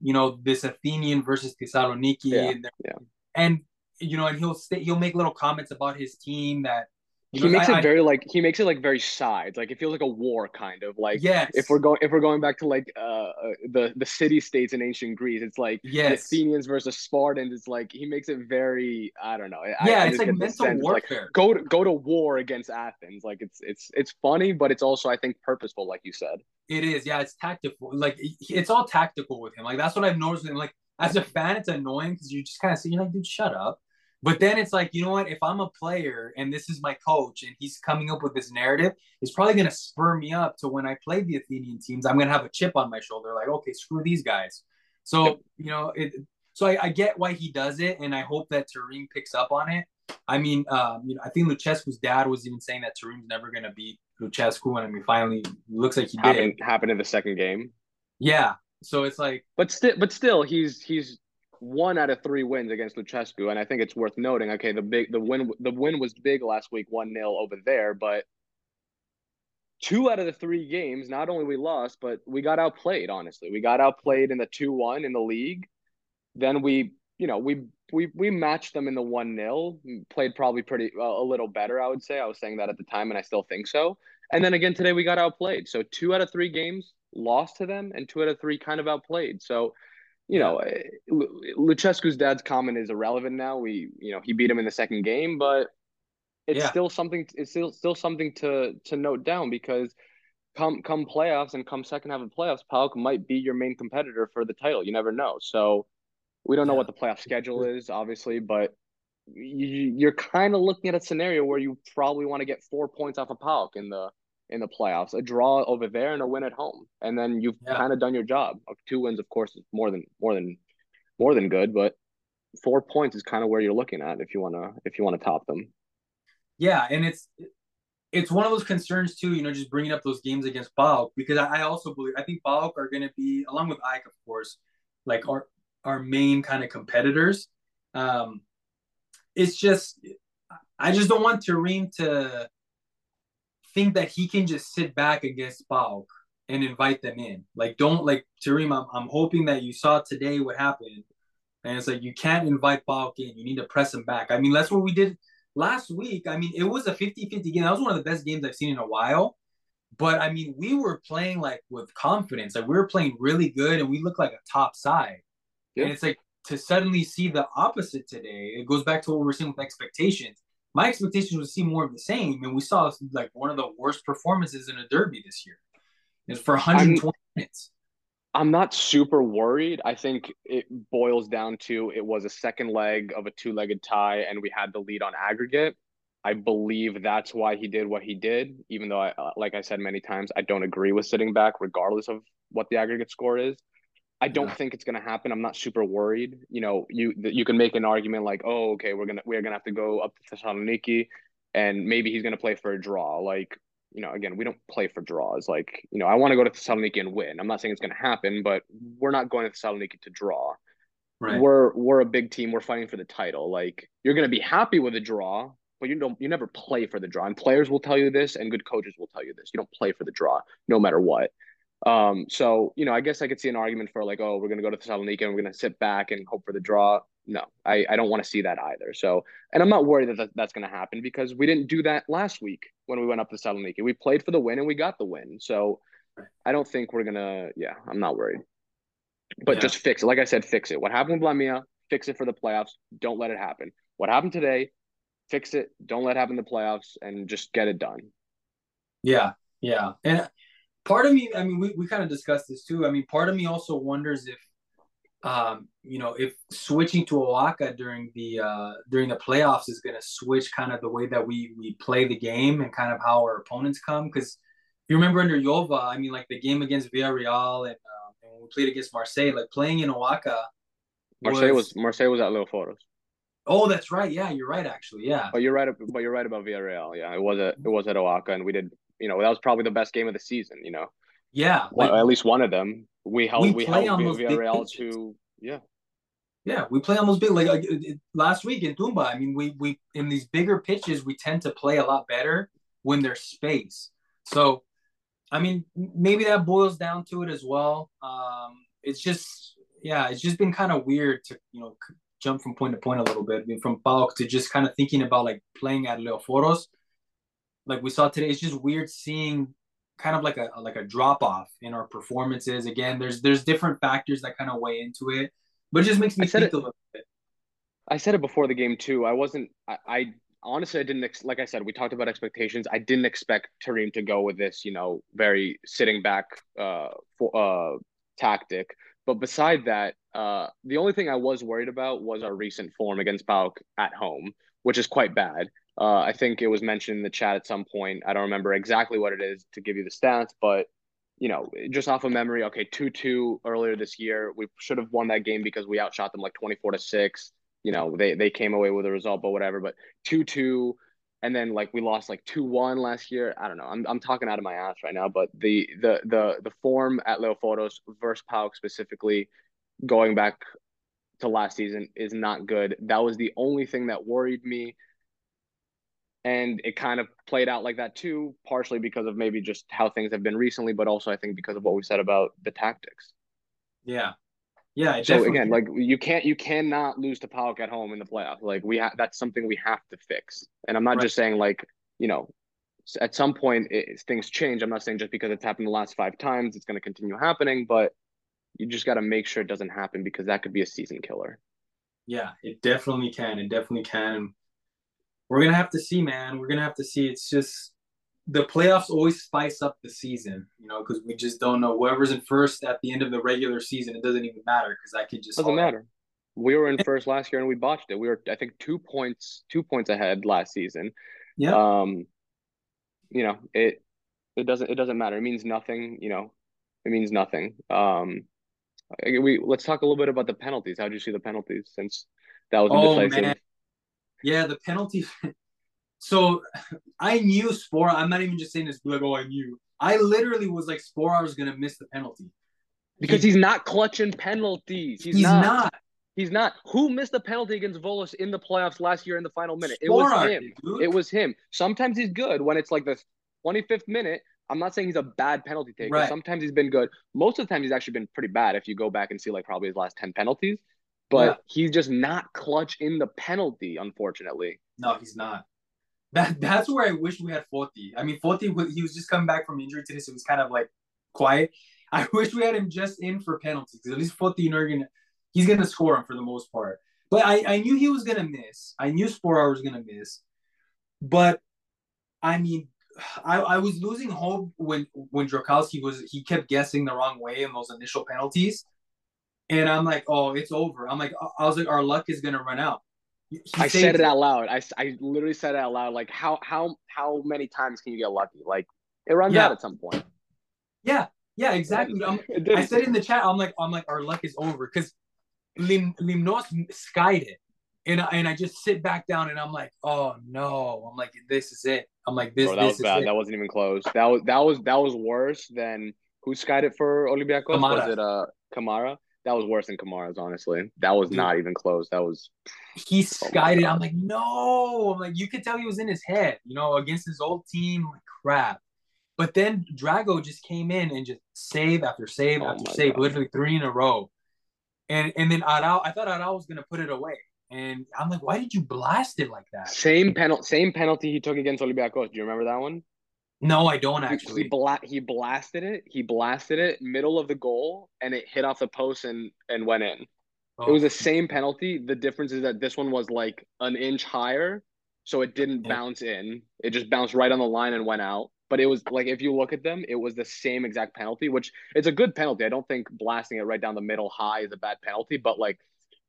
you know this Athenian versus Thessaloniki, yeah, and, yeah. and you know, and he'll stay, he'll make little comments about his team that he know, makes I, it very like he makes it like very sides. Like it feels like a war kind of like yes. if we're going if we're going back to like uh, uh the the city states in ancient Greece, it's like yes. Athenians versus Spartans. It's like he makes it very I don't know. Yeah, I, it's like mental warfare. Like, go to go to war against Athens. Like it's it's it's funny, but it's also I think purposeful, like you said. It is. Yeah, it's tactical. Like it's all tactical with him. Like that's what I've noticed. Him. Like as a fan, it's annoying because you just kind of see you're like, dude, shut up But then it's like, you know what? If I'm a player and this is my coach and he's coming up with this narrative, it's probably going to spur me up to when I play the Athenian teams, I'm going to have a chip on my shoulder. Like, okay, screw these guys. So, you know, it, so I, I, get why he does it. And I hope that Terim picks up on it. I mean, um, you know, I think Lucescu's dad was even saying that Terim's never going to beat Lucescu. And I mean, finally looks like he happened, did. Happened in the second game. Yeah. So it's like, but still, but still, he's he's one out of three wins against Lucescu, and I think it's worth noting. Okay, the big the win the win was big last week, one 0 over there, but two out of the three games, not only we lost, but we got outplayed. Honestly, we got outplayed in the two one in the league. Then we, you know, we we we matched them in the one 0 Played probably pretty uh, a little better, I would say. I was saying that at the time, and I still think so. And then again today, we got outplayed. So two out of three games lost to them, and two out of three kind of outplayed. So you know, eh, Lucescu's dad's comment is irrelevant now. We, you know, he beat him in the second game, but it's yeah. still something. It's still still something to to note down because come come playoffs and come second half of playoffs, PAOK might be your main competitor for the title. You never know. So we don't know yeah. what the playoff schedule is, obviously, but you, are kind of looking at a scenario where you probably want to get four points off of PAOK in the in the playoffs. A draw over there and a win at home, and then you've yeah. kind of done your job. Two wins, of course, is more than more than more than good, but four points is kind of where you're looking at if you want to if you want to top them. Yeah, and it's it's one of those concerns too. You know, just bringing up those games against PAOK because I, also believe I think PAOK are going to be along with AEK, of course, like our our main kind of competitors. Um, it's just I just don't want Terim to think that he can just sit back against PAOK and invite them in. Like, don't like Terim. I'm, I'm hoping that you saw today what happened, and it's like you can't invite PAOK in. You need to press him back. I mean, that's what we did last week. I mean, it was a 50-50 game. That was one of the best games I've seen in a while. But I mean, we were playing like with confidence. Like we were playing really good, and we looked like a top side. Yeah. And it's like to suddenly see the opposite today. It goes back to what we're seeing with expectations my expectations was to see more of the same, and we saw like one of the worst performances in a derby this year. It's for 120 I'm, minutes. I'm not super worried. I think it boils down to it was a second leg of a two-legged tie, and we had the lead on aggregate. I believe that's why he did what he did, even though I, uh, like I said many times, I don't agree with sitting back, regardless of what the aggregate score is. I don't yeah. think it's going to happen. I'm not super worried. You know, you you can make an argument like, oh, okay, we're gonna we're gonna have to go up to Thessaloniki, and maybe he's gonna play for a draw. Like, you know, again, we don't play for draws. Like, you know, I want to go to Thessaloniki and win. I'm not saying it's going to happen, but we're not going to Thessaloniki to draw. Right. We're we're a big team. We're fighting for the title. Like, you're going to be happy with a draw, but you don't you never play for the draw. And players will tell you this, and good coaches will tell you this. You don't play for the draw, no matter what. Um, so you know, I guess I could see an argument for like, oh, we're gonna go to Thessaloniki and we're gonna sit back and hope for the draw. No, I, I don't want to see that either. So, and I'm not worried that, that's going to happen because we didn't do that last week when we went up to Thessaloniki. We played for the win and we got the win. So, I don't think we're gonna. Yeah, I'm not worried. But yeah. just fix it. Like I said, fix it. What happened with Lamia? Fix it for the playoffs. Don't let it happen. What happened today? Fix it. Don't let it happen in the playoffs, and just get it done. Yeah, yeah, and part of me, I mean, we, we kind of discussed this too. I mean, part of me also wonders if, um, you know, if switching to OAKA during the uh, during the playoffs is going to switch kind of the way that we we play the game and kind of how our opponents come. Because you remember under Yova, I mean, like the game against Villarreal and, uh, and when we played against Marseille, like playing in OAKA. Marseille was, was Marseille was at Leoforos. Oh, that's right. Yeah, you're right. Actually, yeah. But you're right. But you're right about Villarreal. Yeah, it was at it was at OAKA, and we did you know that was probably the best game of the season. You know. Yeah, well, at least one of them. We held we, we held Villarreal to yeah. Yeah, we play almost big. Like, like last week in Toumba, I mean, we we in these bigger pitches, we tend to play a lot better when there's space. So, I mean, maybe that boils down to it as well. Um, it's just, yeah, it's just been kind of weird to you know jump from point to point a little bit, I mean, from PAOK to just kind of thinking about like playing at Leoforos like we saw today, it's just weird seeing kind of like a like a drop off in our performances. Again, there's there's different factors that kind of weigh into it, but it just makes me think it, a little bit. I said it before the game too. I wasn't. I, I honestly I didn't ex- like I said we talked about expectations. I didn't expect Terim to go with this, you know, very sitting back uh for uh tactic. but beside that, uh, the only thing I was worried about was our recent form against PAOK at home, which is quite bad. Uh, I think it was mentioned in the chat at some point. I don't remember exactly what it is to give you the stats, but you know, just off of memory, okay, two two earlier this year, we should have won that game because we outshot them like twenty four to six. You know, they they came away with a result, but whatever. But two two, and then like we lost like two one last year. I don't know. I'm I'm talking out of my ass right now, but the the the the form at Leoforos versus PAOK specifically, going back to last season is not good. That was the only thing that worried me. And it kind of played out like that too, partially because of maybe just how things have been recently, but also I think because of what we said about the tactics. Yeah. Yeah. So again, like you can't you cannot lose to PAOK at home in the playoffs. Like we have that's something we have to fix. And I'm not right. just saying like, you know, at some point it, things change. I'm not saying just because it's happened the last five times, it's going to continue happening, but you just got to make sure it doesn't happen because that could be a season killer. Yeah, it definitely can. It definitely can. We're gonna have to see, man. We're gonna have to see. It's just the playoffs always spice up the season, you know, because we just don't know whoever's in first at the end of the regular season. It doesn't even matter because I could just doesn't matter. We were in first last year and we botched it. We were, I think, two points, two points ahead last season. Yeah. Um, you know, it it doesn't it doesn't matter. It means nothing. You know, it means nothing. Um, we let's talk a little bit about the penalties. How did you see the penalties since that was oh, decisive? Man. Yeah, the penalty. so I knew Sporar. I'm not even just saying this like, oh, I knew. I literally was like, Sporar was gonna miss the penalty because he, he's not clutching penalties. He's, he's not. not. He's not. Who missed the penalty against Volos in the playoffs last year in the final minute? It was him. Dude. It was him. Sometimes he's good when it's like the 25th minute I'm not saying he's a bad penalty taker. Right. Sometimes he's been good. Most of the time, he's actually been pretty bad if you go back and see like probably his last 10 penalties. But yeah. he's just not clutch in the penalty, unfortunately. No, he's not. That that's where I wish we had Foti. I mean, Foti he was just coming back from injury today, so it was kind of like quiet. I wish we had him just in for penalties. At least Foti, you know, gonna, he's gonna score him for the most part. But I, I knew he was gonna miss. I knew Sporar was gonna miss. But I mean, I, I was losing hope when when Dragowski was he kept guessing the wrong way in those initial penalties, and I'm like, oh, it's over. I'm like, I was like, our luck is gonna run out. He I said it out loud. I, I literally said it out loud. Like, how how how many times can you get lucky? Like, it runs yeah. out at some point. Yeah, yeah, exactly. i said in the chat. I'm like, I'm like, our luck is over because Lim Limnios skied it and I, and I just sit back down and I'm like, oh no, I'm like, this is it. I'm like, this. Bro, that this was bad. It. That wasn't even close. That was that was that was worse than who skied it for Olympiacos? Was it uh Kamara? That was worse than Kamara's. Honestly, that was Dude. not even close. That was. He oh skied oh it. I'm like, no. I'm like, you could tell he was in his head. You know, against his old team. Like, crap. But then Drago just came in and just save after save oh after save, God. literally three in a row. And and then Arao, I thought Arao was gonna put it away. And I'm like, why did you blast it like that? Same penalty, same penalty he took against Olympiacos. Do you remember that one? No, I don't actually. He, bla- he blasted it. He blasted it middle of the goal, and it hit off the post and and went in. Oh. It was the oh. same penalty. The difference is that this one was like an inch higher, so it didn't yeah. bounce in. It just bounced right on the line and went out. But it was like if you look at them, it was the same exact penalty, which it's a good penalty. I don't think blasting it right down the middle high is a bad penalty, but like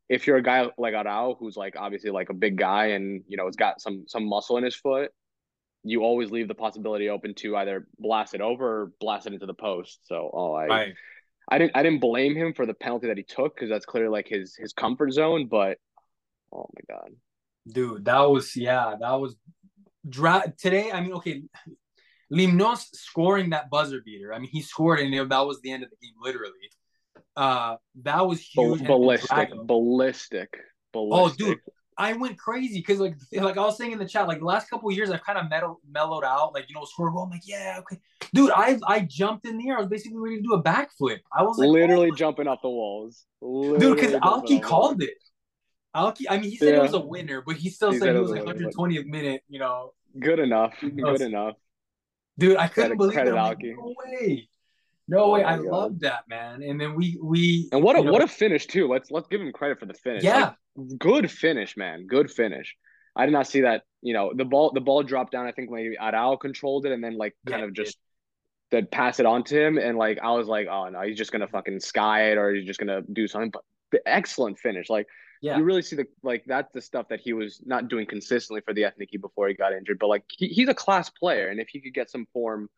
if you're a guy like Arao, who's like obviously like a big guy and you know has got some some muscle in his foot, you always leave the possibility open to either blast it over or blast it into the post. So oh I right. I didn't I didn't blame him for the penalty that he took because that's clearly like his his comfort zone. But oh my god, dude, that was yeah, that was dra- today. I mean, okay, Limnios scoring that buzzer beater. I mean, he scored and that was the end of the game, literally. Uh, that was huge. Ballistic, ballistic, ballistic. Oh, dude, I went crazy because like like I was saying in the chat, like the last couple years I've kind of mellow, mellowed out. Like you know, score goal. I'm like, yeah, okay, dude. I I jumped in the air. I was basically ready to do a backflip. I was like, literally oh. jumping off the walls. Literally dude, because Alki called it. Alki, I mean, he said yeah. it was a winner, but he still he said, it was, like 120th minute. You know, good enough. Good enough. Dude, I couldn't credit, believe credit it. Like, no way. No oh way, oh I love that man. And then we we and what a know, what a finish too. Let's let's give him credit for the finish. Yeah, like, good finish, man. Good finish. I did not see that. You know, the ball the ball dropped down. I think maybe Arao controlled it and then like kind yeah, of just that pass it on to him, and like I was like, oh no, he's just gonna fucking sky it or he's just gonna do something. But the excellent finish, like yeah. you really see the like that's the stuff that he was not doing consistently for the Ethniki before he got injured. But like he, he's a class player, and if he could get some form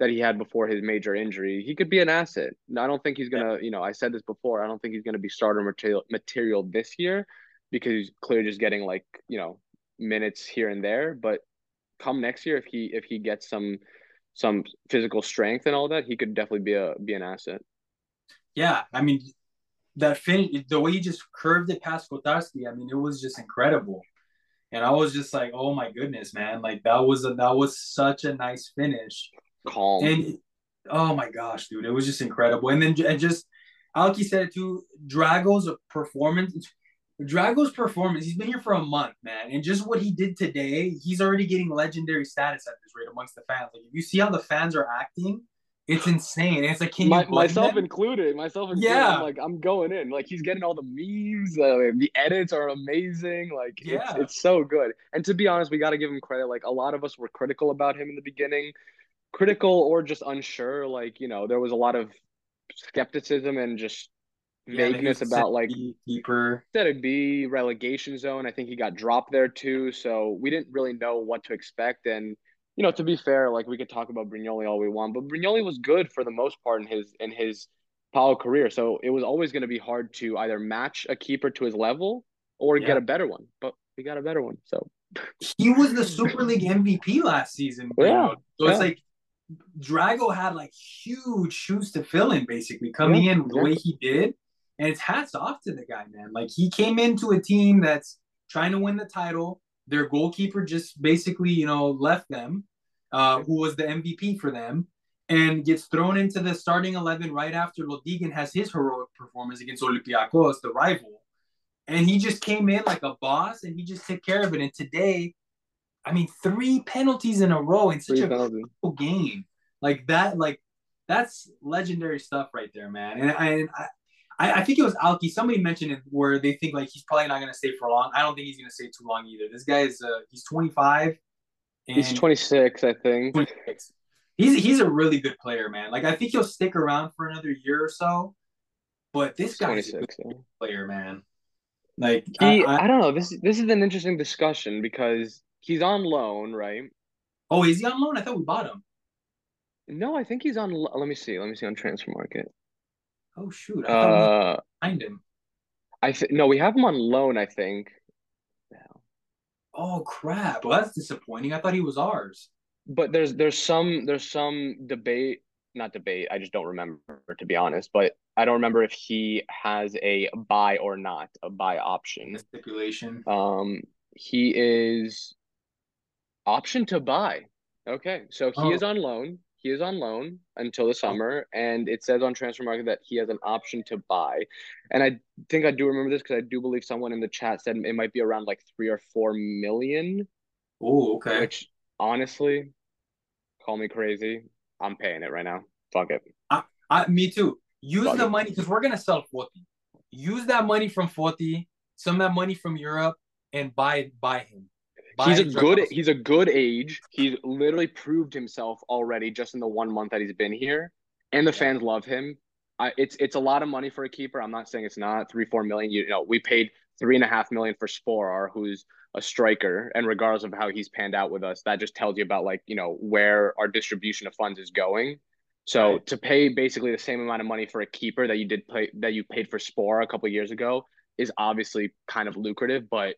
that he had before his major injury, he could be an asset. I don't think he's gonna, yeah. you know, I said this before. I don't think he's gonna be starter material material this year because he's clearly just getting like you know minutes here and there. But come next year, if he if he gets some some physical strength and all that, he could definitely be a be an asset. Yeah, I mean that finish, the way he just curved it past Kotarski, I mean, it was just incredible. And I was just like, oh my goodness, man! Like that was a that was such a nice finish. Calm. And oh my gosh, dude, it was just incredible. And then and just Alki said it too. Drago's performance Drago's performance, he's been here for a month, man. And just what he did today, he's already getting legendary status at this rate amongst the fans. Like, if you see how the fans are acting, it's insane. it's like, can My, myself them? included, myself included. Yeah. I'm like, I'm going in. Like, he's getting all the memes. Uh, the edits are amazing. Like, yeah. it's, it's so good. And to be honest, we got to give him credit. Like, a lot of us were critical about him in the beginning, critical or just unsure. Like, you know, there was a lot of skepticism and just vagueness yeah, about like keeper. Said it'd be relegation zone. I think he got dropped there too, so we didn't really know what to expect. And you know, to be fair, like we could talk about Brignoli all we want, but Brignoli was good for the most part in his in his Pau career. So it was always going to be hard to either match a keeper to his level or yeah. get a better one. But we got a better one. So he was the Super League MVP last season. Yeah. So yeah. it's like Drago had like huge shoes to fill in, basically coming yeah. in the way he did. And it's hats off to the guy, man. Like he came into a team that's trying to win the title. Their goalkeeper just basically, you know, left them, uh, who was the MVP for them, and gets thrown into the starting 11 right after Lodygin has his heroic performance against Olympiacos, the rival. And he just came in like a boss and he just took care of it. And today, I mean, three penalties in a row in such three a critical game. Like that, like that's legendary stuff right there, man. And, and I, I, I think it was Alki. Somebody mentioned it where they think like he's probably not going to stay for long. I don't think he's going to stay too long either. This guy is uh, he's 25. he's 26, I think. 26. He's he's a really good player, man. Like I think he'll stick around for another year or so. But this guy is a good yeah. player, man. Like he, I, I, I don't know. This this is an interesting discussion because he's on loan, right? Oh, is he on loan? I thought we bought him. No, I think he's on. Let me see. Let me see on Transfermarkt. Oh shoot! I uh, find him. I th- no, we have him on loan. I think. Oh crap! Well, that's disappointing. I thought he was ours. But there's there's some there's some debate, not debate. I just don't remember to be honest. But I don't remember if he has a buy or not a buy option. stipulation. Um, he is option to buy. Okay, so he oh. is on loan he is on loan until the oh. summer, and it says on Transfermarkt that he has an option to buy. And I think I do remember this because I do believe someone in the chat said it might be around like three or four million. Oh, okay. Which honestly, call me crazy. I'm paying it right now. Fuck it. I, I me too. Use Fuck the it. money because we're gonna sell Foti. Use that money from Foti, some of that money from Europe, and buy buy him he's a good he's a good age. He's literally proved himself already just in the one month that he's been here, and the yeah. fans love him. I, it's it's a lot of money for a keeper. I'm not saying it's not three four million. You know, we paid three and a half million for Sporar, who's a striker, and regardless of how he's panned out with us, that just tells you about like you know where our distribution of funds is going. So right. to pay basically the same amount of money for a keeper that you did pay that you paid for Sporar a couple years ago is obviously kind of lucrative, but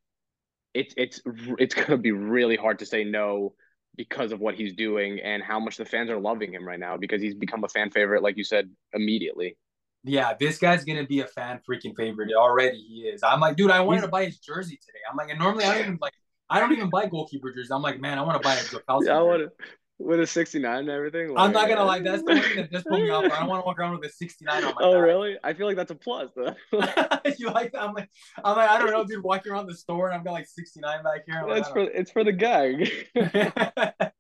it's it's it's gonna be really hard to say no because of what he's doing and how much the fans are loving him right now because he's become a fan favorite, like you said, immediately. Yeah, this guy's gonna be a fan freaking favorite. Already he is. I'm like, dude, I wanted to buy his jersey today. I'm like, and normally I don't even like I don't even buy goalkeeper jerseys. I'm like, man, I want to buy a Yeah, I want to with a 69 and everything. Like, I'm not gonna lie, that's the thing that just put me off. I don't want to walk around with a 69 on my. Oh back. really? I feel like that's a plus. Though. you like that? I'm like, I'm like, I don't know, dude. Walking around the store and I've got like 69 back here. Like, it's for it's for the gag. but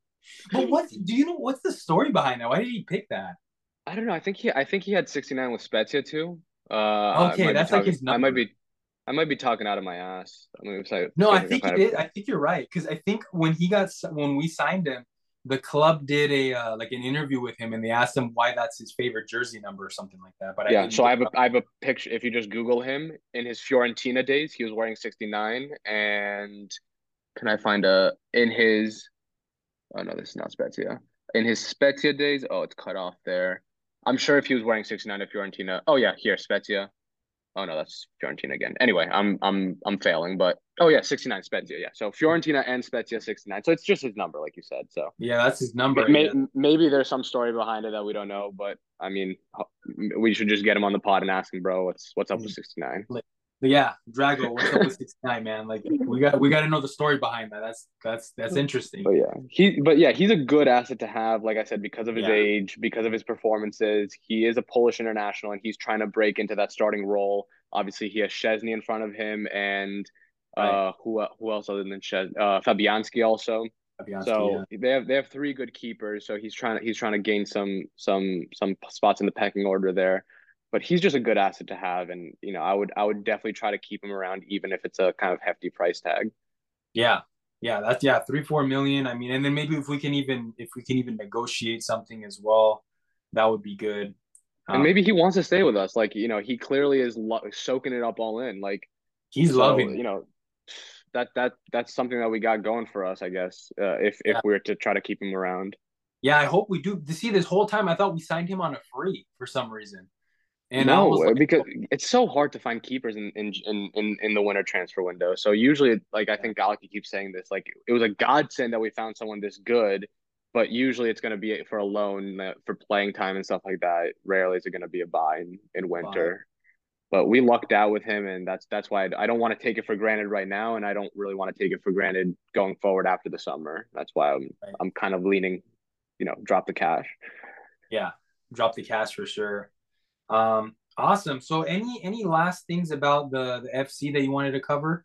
what do you know? What's the story behind that? Why did he pick that? I don't know. I think he I think he had 69 with Spezia too. Uh, okay, that's talking, like his number. I might be I might be talking out of my ass. I mean, like, no, I think did. I think you're right because I think when he got when we signed him, the club did a uh, like an interview with him, and they asked him why that's his favorite jersey number or something like that. But yeah, I so I have a I have a picture. If you just Google him in his Fiorentina days, he was wearing sixty nine, and can I find a in his? Oh no, this is not Spezia. In his Spezia days, oh, it's cut off there. I'm sure if he was wearing 69 at Fiorentina. Oh yeah, here Spezia. Oh no, that's Fiorentina again. Anyway, I'm I'm I'm failing, but oh yeah, 69 Spezia. Yeah, so Fiorentina and Spezia 69. So it's just his number, like you said. So yeah, that's his number. May, yeah. Maybe there's some story behind it that we don't know, but I mean, we should just get him on the pod and ask him, bro, what's what's up with 69? But yeah, Drago, what's up with 69, man? Like we got we got to know the story behind that. That's that's that's interesting. But yeah, he but yeah, he's a good asset to have. Like I said, because of his yeah. age, because of his performances, he is a Polish international, and he's trying to break into that starting role. Obviously, he has Szczesny in front of him, and right. uh, who who else other than Szczesny? Uh, Fabianski also. Fabianski, so yeah. they have they have three good keepers. So he's trying to he's trying to gain some some some spots in the pecking order there but he's just a good asset to have and you know i would i would definitely try to keep him around even if it's a kind of hefty price tag. Yeah. Yeah that's yeah three four million i mean and then maybe if we can even if we can even negotiate something as well that would be good. Um, and maybe he wants to stay with us like you know he clearly is lo- soaking it up all in like he's so, loving you know that that that's something that we got going for us i guess uh, if yeah. if we are to try to keep him around. Yeah i hope we do. To see this whole time i thought we signed him on a free for some reason and no, like, because it's so hard to find keepers in, in in in the winter transfer window. So usually, like I think Galaki keeps saying this, like it was a godsend that we found someone this good, but usually it's going to be for a loan uh, for playing time and stuff like that. Rarely is it going to be a buy in, in winter. But we lucked out with him, and that's that's why I, I don't want to take it for granted right now, and I don't really want to take it for granted going forward after the summer. That's why I'm right. I'm kind of leaning, you know, drop the cash. Yeah, drop the cash for sure. Um, awesome. So any any last things about the the FC that you wanted to cover?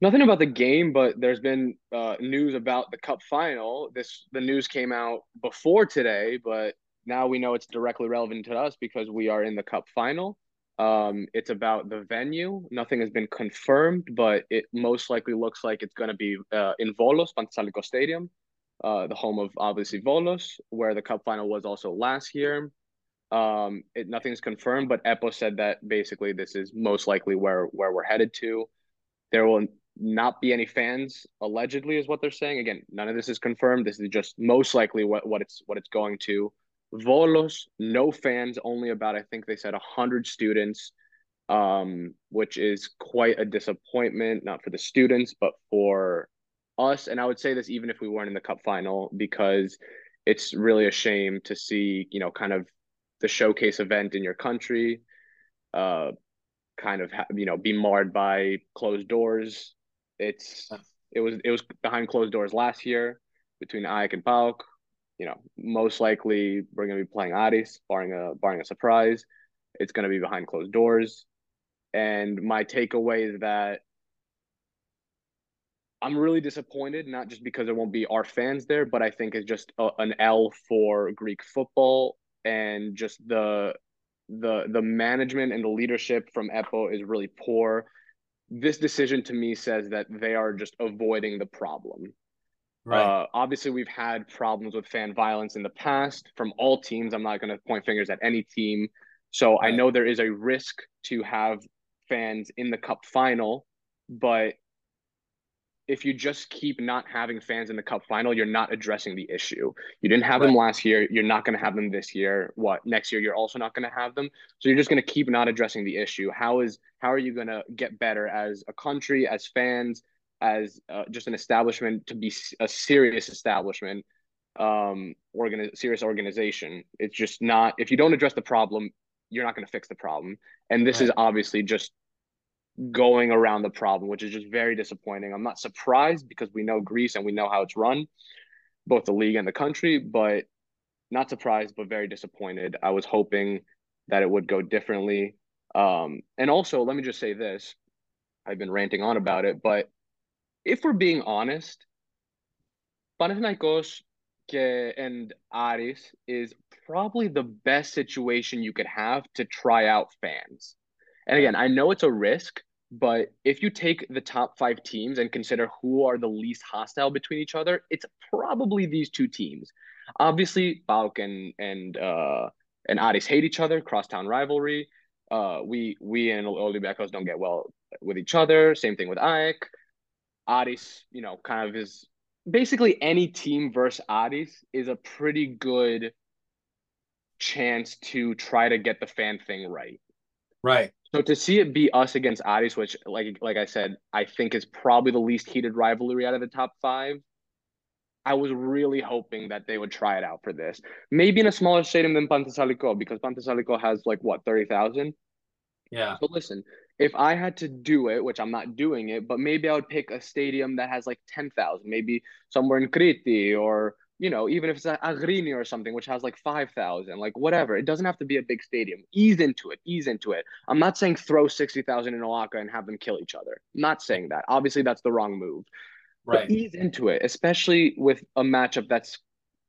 Nothing about the game, but there's been uh, news about the cup final. This the news came out before today, but now we know it's directly relevant to us because we are in the cup final. Um, it's about the venue. Nothing has been confirmed, but it most likely looks like it's going to be uh, in Volos, Panthessaliko Stadium, uh, the home of obviously Volos, where the cup final was also last year. Um, it nothing's confirmed, but Epo said that basically this is most likely where where we're headed to. There will not be any fans, allegedly, is what they're saying. Again, none of this is confirmed. This is just most likely what, what it's what it's going to. Volos, no fans, only about I think they said hundred students, um, which is quite a disappointment, not for the students, but for us. And I would say this even if we weren't in the cup final, because it's really a shame to see, you know, kind of the showcase event in your country uh kind of ha- you know be marred by closed doors. It's it was it was behind closed doors last year between AEK and PAOK you know most likely we're going to be playing Aris barring a barring a surprise. It's going to be behind closed doors. And my takeaway is that I'm really disappointed, not just because there won't be our fans there, but I think it's just a, an L for Greek football and just the the the management and the leadership from Epo is really poor. This decision to me says that they are just avoiding the problem. Right. Uh, obviously, we've had problems with fan violence in the past from all teams. I'm not going to point fingers at any team. So right. I know there is a risk to have fans in the cup final, but if you just keep not having fans in the cup final, you're not addressing the issue. You didn't have right. them last year. You're not going to have them this year. What next year? You're also not going to have them. So you're just going to keep not addressing the issue. How is how are you going to get better as a country, as fans, as uh, just an establishment to be a serious establishment, um, organi- serious organization? It's just not. If you don't address the problem, you're not going to fix the problem. And this right. is obviously just going around the problem, which is just very disappointing. I'm not surprised because we know Greece and we know how it's run, both the league and the country, but not surprised, but very disappointed. I was hoping that it would go differently. Um, and also, let me just say this I've been ranting on about it, but if we're being honest, Panathinaikos and Aris is probably the best situation you could have to try out fans. And again, I know it's a risk, But if you take the top five teams and consider who are the least hostile between each other, it's probably these two teams. Obviously, PAOK and and uh, and Aris hate each other, crosstown rivalry. Uh, we we and Olympiacos don't get well with each other. Same thing with AEK. Aris, you know, kind of is basically any team versus Aris is a pretty good chance to try to get the fan thing right. Right. So to see it be us against Aris, which like like I said, I think is probably the least heated rivalry out of the top five. I was really hoping that they would try it out for this. Maybe in a smaller stadium than Panthessaliko, because Panthessaliko has like what, thirty thousand? Yeah. So listen, if I had to do it, which I'm not doing it, but maybe I would pick a stadium that has like 10,000, maybe somewhere in Crete or, you know, even if it's a Agrini or something, which has like 5,000, like whatever. It doesn't have to be a big stadium. Ease into it, ease into it. I'm not saying throw 60,000 in OAKA and have them kill each other. I'm not saying that. Obviously, that's the wrong move. Right. But ease into it, especially with a matchup that's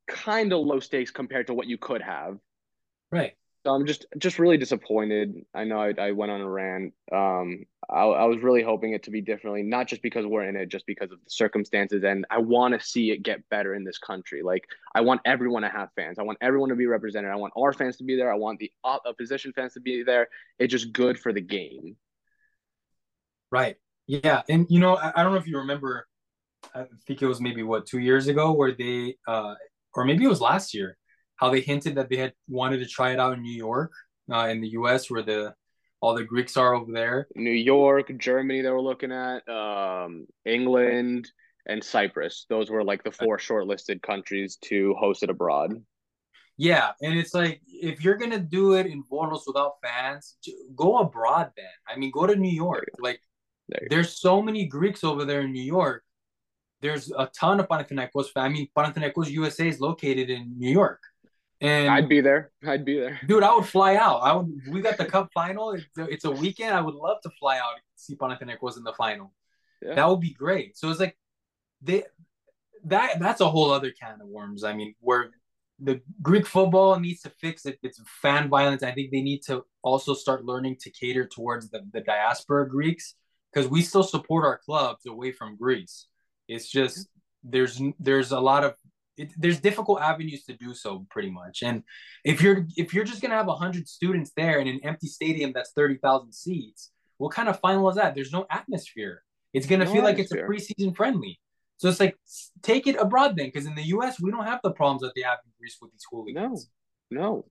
kind of low stakes compared to what you could have. Right. So I'm just just really disappointed. I know I, I went on a rant. Um, I, I was really hoping it to be differently, not just because we're in it, just because of the circumstances. And I want to see it get better in this country. Like I want everyone to have fans. I want everyone to be represented. I want our fans to be there. I want the opposition fans to be there. It's just good for the game. Right. Yeah, and you know, I, I don't know if you remember. I think it was maybe what two years ago where they, uh, or maybe it was last year how they hinted that they had wanted to try it out in New York, uh, in the U.S., where the all the Greeks are over there. New York, Germany, they were looking at, um, England, and Cyprus. Those were like the four shortlisted countries to host it abroad. Yeah, and it's like if you're gonna do it in Volos without fans, go abroad. Then I mean, go to New York. Like, there there's so many Greeks over there in New York. There's a ton of Panathinaikos. I mean, Panathinaikos USA is located in New York. And I'd be there. I'd be there, dude. I would fly out. I would. We got the cup final. It's a, it's a weekend. I would love to fly out see Panathinaikos in the final. Yeah. That would be great. So it's like they that that's a whole other can of worms. I mean, where the Greek football needs to fix it. It's fan violence. I think they need to also start learning to cater towards the, the diaspora Greeks because we still support our clubs away from Greece. It's just there's there's a lot of it, there's difficult avenues to do so pretty much. And if you're if you're just going to have 100 students there in an empty stadium that's 30,000 seats what kind of final is that? There's no atmosphere. It's going to no feel like it's a preseason friendly. So it's like take it abroad then because in the US we don't have the problems that they have in Greece with these hooligans no. no.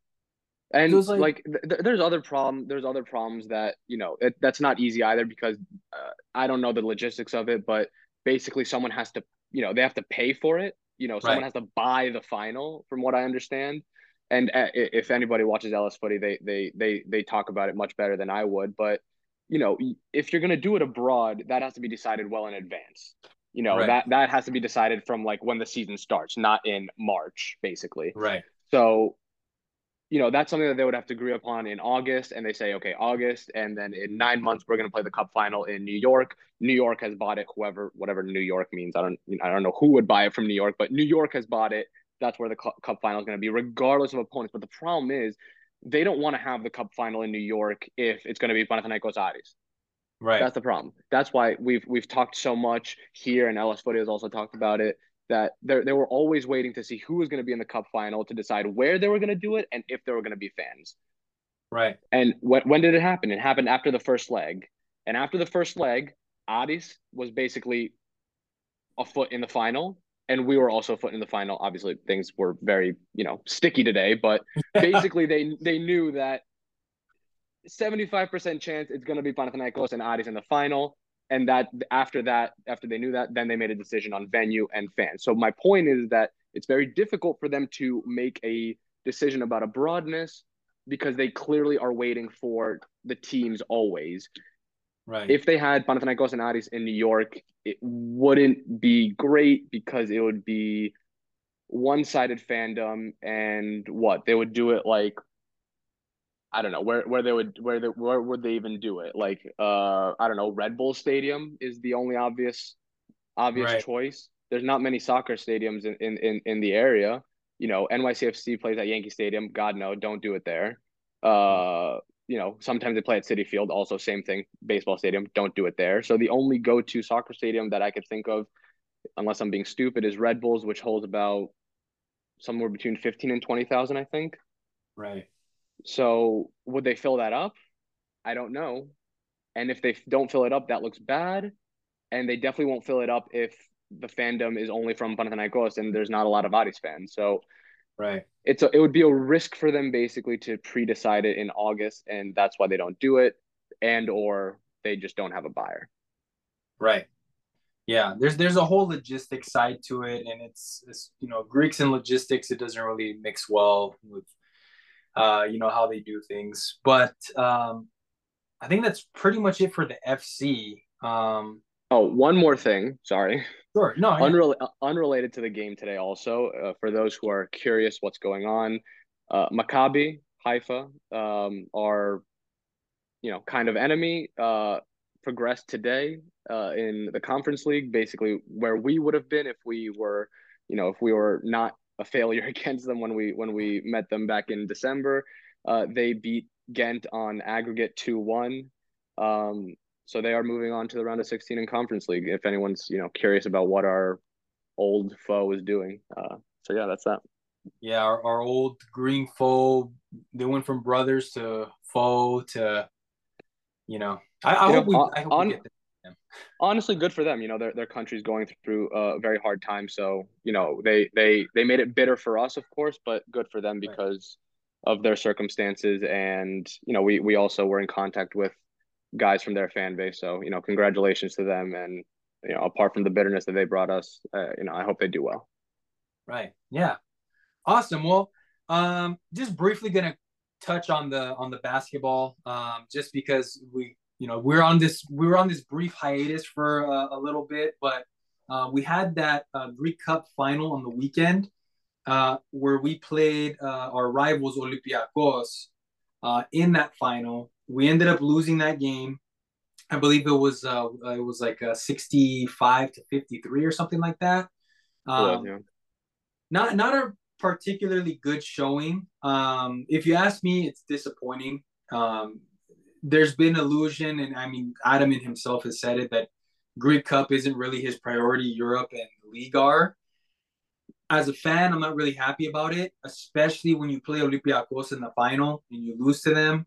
And so like, like th- there's other problem there's other problems that you know it, that's not easy either because uh, i don't know the logistics of it but basically someone has to you know they have to pay for it you know, someone right. has to buy the final, from what I understand. And uh, if anybody watches LS Footy, they they they they talk about it much better than I would. But you know, if you're gonna do it abroad, that has to be decided well in advance. You know, right. that that has to be decided from like when the season starts, not in March, basically. Right. So you know that's something that they would have to agree upon in August, and they say, okay, August, and then in nine months we're going to play the Cup final in New York. New York has bought it. Whoever, whatever New York means, I don't, I don't know who would buy it from New York, but New York has bought it. That's where the Cup final is going to be, regardless of opponents. But the problem is, they don't want to have the Cup final in New York if it's going to be Panathinaikos Aris. Right. That's the problem. That's why we've we've talked so much here, and LS Footy has also talked about it that they they were always waiting to see who was going to be in the cup final to decide where they were going to do it and if there were going to be fans. Right. And when when did it happen? It happened after the first leg. And after the first leg, Aris was basically a foot in the final and we were also a foot in the final. Obviously, things were very, you know, sticky today, but basically they they knew that 75% chance it's going to be Panathinaikos and Aris in the final and that after that after they knew that then they made a decision on venue and fans. So my point is that it's very difficult for them to make a decision about a broadness because they clearly are waiting for the teams always. Right. If they had Panathinaikos and Aris in New York it wouldn't be great because it would be one-sided fandom and what? They would do it like I don't know where where they would where they, where would they even do it? Like uh I don't know, Red Bull Stadium is the only obvious obvious right. choice. There's not many soccer stadiums in, in in in the area. You know, NYCFC plays at Yankee Stadium. God no, don't do it there. Uh you know, sometimes they play at Citi Field, also same thing, baseball stadium, don't do it there. So the only go-to soccer stadium that I could think of, unless I'm being stupid, is Red Bulls, which holds about somewhere between 15 and 20,000, I think. Right. So would they fill that up? I don't know. And if they don't fill it up, that looks bad. And they definitely won't fill it up if the fandom is only from Panathinaikos and there's not a lot of Aris fans. So right. It's a, it would be a risk for them basically to pre-decide it in August and that's why they don't do it and or they just don't have a buyer. Right. Yeah, there's there's a whole logistic side to it and it's, it's you know, Greeks and logistics it doesn't really mix well with uh you know how they do things. But um I think that's pretty much it for the FC. Um Oh, one more thing. Sorry. Sure. No. Unrel- unrelated to the game today, also uh, for those who are curious, what's going on? Uh, Maccabi Haifa um, are, you know, kind of enemy. Uh, progressed today uh, in the conference league, basically where we would have been if we were, you know, if we were not a failure against them when we when we met them back in December. Uh, they beat Ghent on aggregate two one. Um, so they are moving on to the round of 16 in conference league if anyone's you know curious about what our old foe is doing uh, so yeah that's that yeah our, our old green foe they went from brothers to foe to you know i, I hope, know, we, I hope on, we. Honestly good for them you know their, their country's going through a very hard time so you know they they they made it bitter for us of course but good for them because right. of their circumstances and you know we we also were in contact with guys from their fan base. So you know, congratulations to them, and you know, apart from the bitterness that they brought us, uh, you know, I hope they do well. Right. Yeah. Awesome. Well, um, just briefly gonna touch on the on the basketball, um, just because we, you know, we're on this we were on this brief hiatus for a, a little bit, but uh, we had that uh, Greek Cup final on the weekend. Uh, where we played uh, our rivals Olympiacos uh, in that final, we ended up losing that game. I believe it was uh, it was like a 65 to 53 or something like that. Um, yeah, yeah. Not not a particularly good showing. Um, if you ask me, it's disappointing. Um, there's been illusion, and I mean, Ataman himself has said it that Greek Cup isn't really his priority. Europe and league are. As a fan, I'm not really happy about it, especially when you play Olympiacos in the final and you lose to them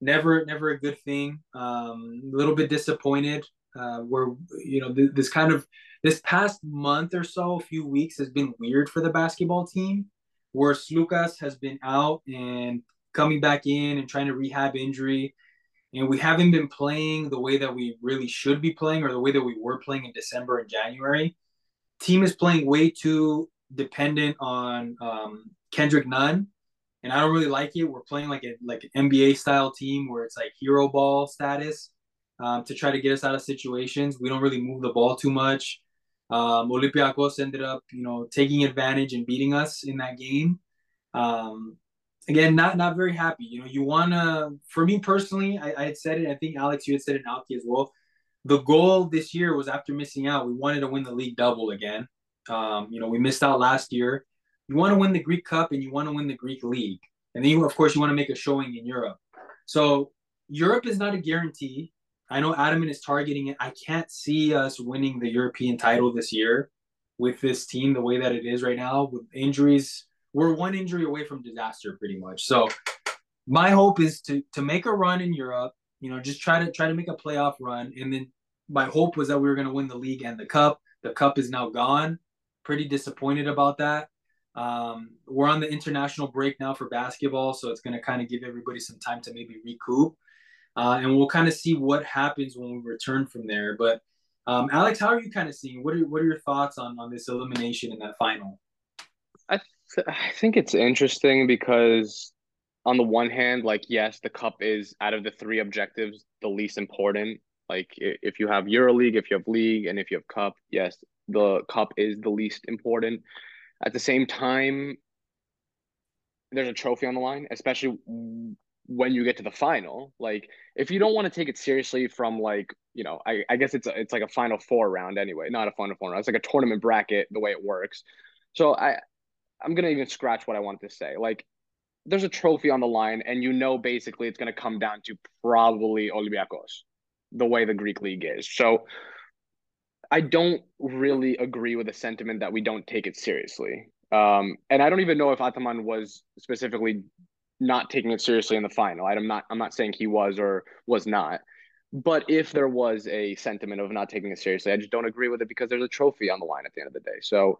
never never a good thing. Um, a little bit disappointed. Uh, where you know th- this kind of this past month or so, a few weeks has been weird for the basketball team, where Lucas has been out and coming back in and trying to rehab injury, and we haven't been playing the way that we really should be playing or the way that we were playing in December and January. Team is playing way too dependent on um, Kendrick Nunn and I don't really like it. We're playing like a like an NBA style team where it's like hero ball status um, to try to get us out of situations. We don't really move the ball too much. Um, Olympiacos ended up, you know, taking advantage and beating us in that game. Um, again, not not very happy. You know, you wanna. For me personally, I, I had said it. I think Alex, you had said it, and Alki as well. The goal this year was after missing out, we wanted to win the league double again. Um, you know, we missed out last year you want to win the Greek Cup and you want to win the Greek League. And then you, of course, you want to make a showing in Europe. So Europe is not a guarantee. I know Ataman is targeting it. I can't see us winning the European title this year with this team the way that it is right now with injuries. We're one injury away from disaster pretty much. So my hope is to to make a run in Europe, you know, just try to try to make a playoff run and then my hope was that we were going to win the league and the cup. The cup is now gone. Pretty disappointed about that. Um, we're on the international break now for basketball, so it's going to kind of give everybody some time to maybe recoup. Uh, and we'll kind of see what happens when we return from there. But um, Alex, how are you kind of seeing? What are what are your thoughts on on this elimination in that final? I I think it's interesting because on the one hand, like yes, the cup is out of the three objectives the least important. Like if you have EuroLeague, if you have league, and if you have cup, yes, the cup is the least important. At the same time, there's a trophy on the line, especially when you get to the final. Like, if you don't want to take it seriously from like, you know, I, I guess it's a, it's like a final four round anyway, not a final four round. It's like a tournament bracket the way it works. So I I'm gonna even scratch what I wanted to say. Like, there's a trophy on the line, and you know basically it's to come down to probably Olympiacos, the way the Greek league is. So I don't really agree with the sentiment that we don't take it seriously. Um, and I don't even know if Ataman was specifically not taking it seriously in the final. I'm not I'm not saying he was or was not. But if there was a sentiment of not taking it seriously, I just don't agree with it because there's a trophy on the line at the end of the day. So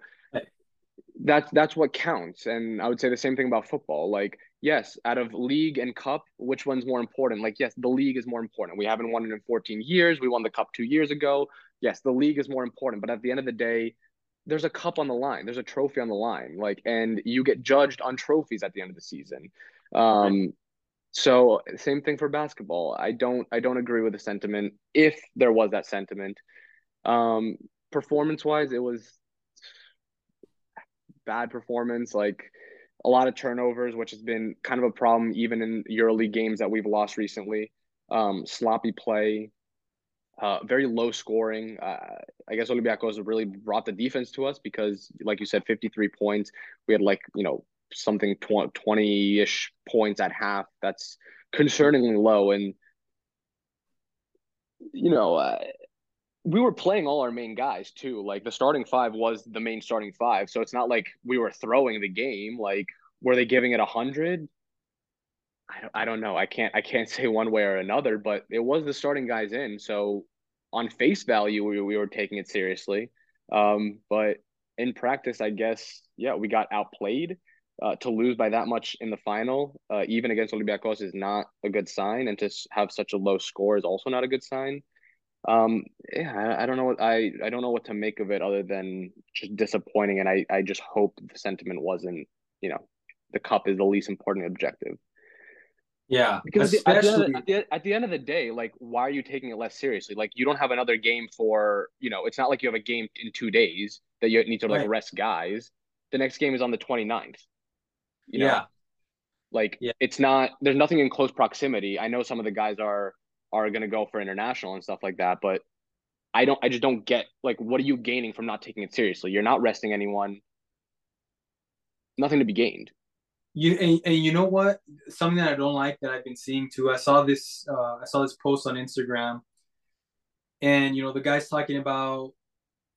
that's that's what counts. And I would say the same thing about football. Like, yes, out of league and cup, which one's more important? Like, yes, the league is more important. We haven't won it in 14 years. We won the cup two years ago. Yes, the league is more important. But at the end of the day, there's a cup on the line. There's a trophy on the line. Like, and you get judged on trophies at the end of the season. Um, so same thing for basketball. I don't I don't agree with the sentiment if there was that sentiment. Um, performance wise, it was bad performance, like a lot of turnovers, which has been kind of a problem even in EuroLeague games that we've lost recently. Um, sloppy play, uh, very low scoring. Uh, I guess Olympiacos really brought the defense to us because, like you said, 53 points. We had like, you know, something 20 ish points at half. That's concerningly low. And, you know, uh, we were playing all our main guys too. Like the starting five was the main starting five. So it's not like we were throwing the game. Like, were they giving it a hundred? I don't, I don't know. I can't I can't say one way or another, but it was the starting guys in. So on face value, we, we were taking it seriously. Um, but in practice, I guess, yeah, we got outplayed. Uh, to lose by that much in the final, uh, even against Olympiacos, is not a good sign, and to have such a low score is also not a good sign. Um, yeah, I, I, don't know what I I don't know what to make of it other than just disappointing, and I I just hope the sentiment wasn't you know the cup is the least important objective. Yeah, because at the, at, the, at, the, at the end of the day, like, why are you taking it less seriously? Like, you don't have another game for you know, it's not like you have a game in two days that you need to like right. rest guys. The next game is on the 29th. You know? Yeah. Like yeah. it's not there's nothing in close proximity. I know some of the guys are are going to go for international and stuff like that, but I don't I just don't get like what are you gaining from not taking it seriously? You're not resting anyone. Nothing to be gained. You and, and you know what? Something that I don't like that I've been seeing too. I saw this uh I saw this post on Instagram and you know the guy's talking about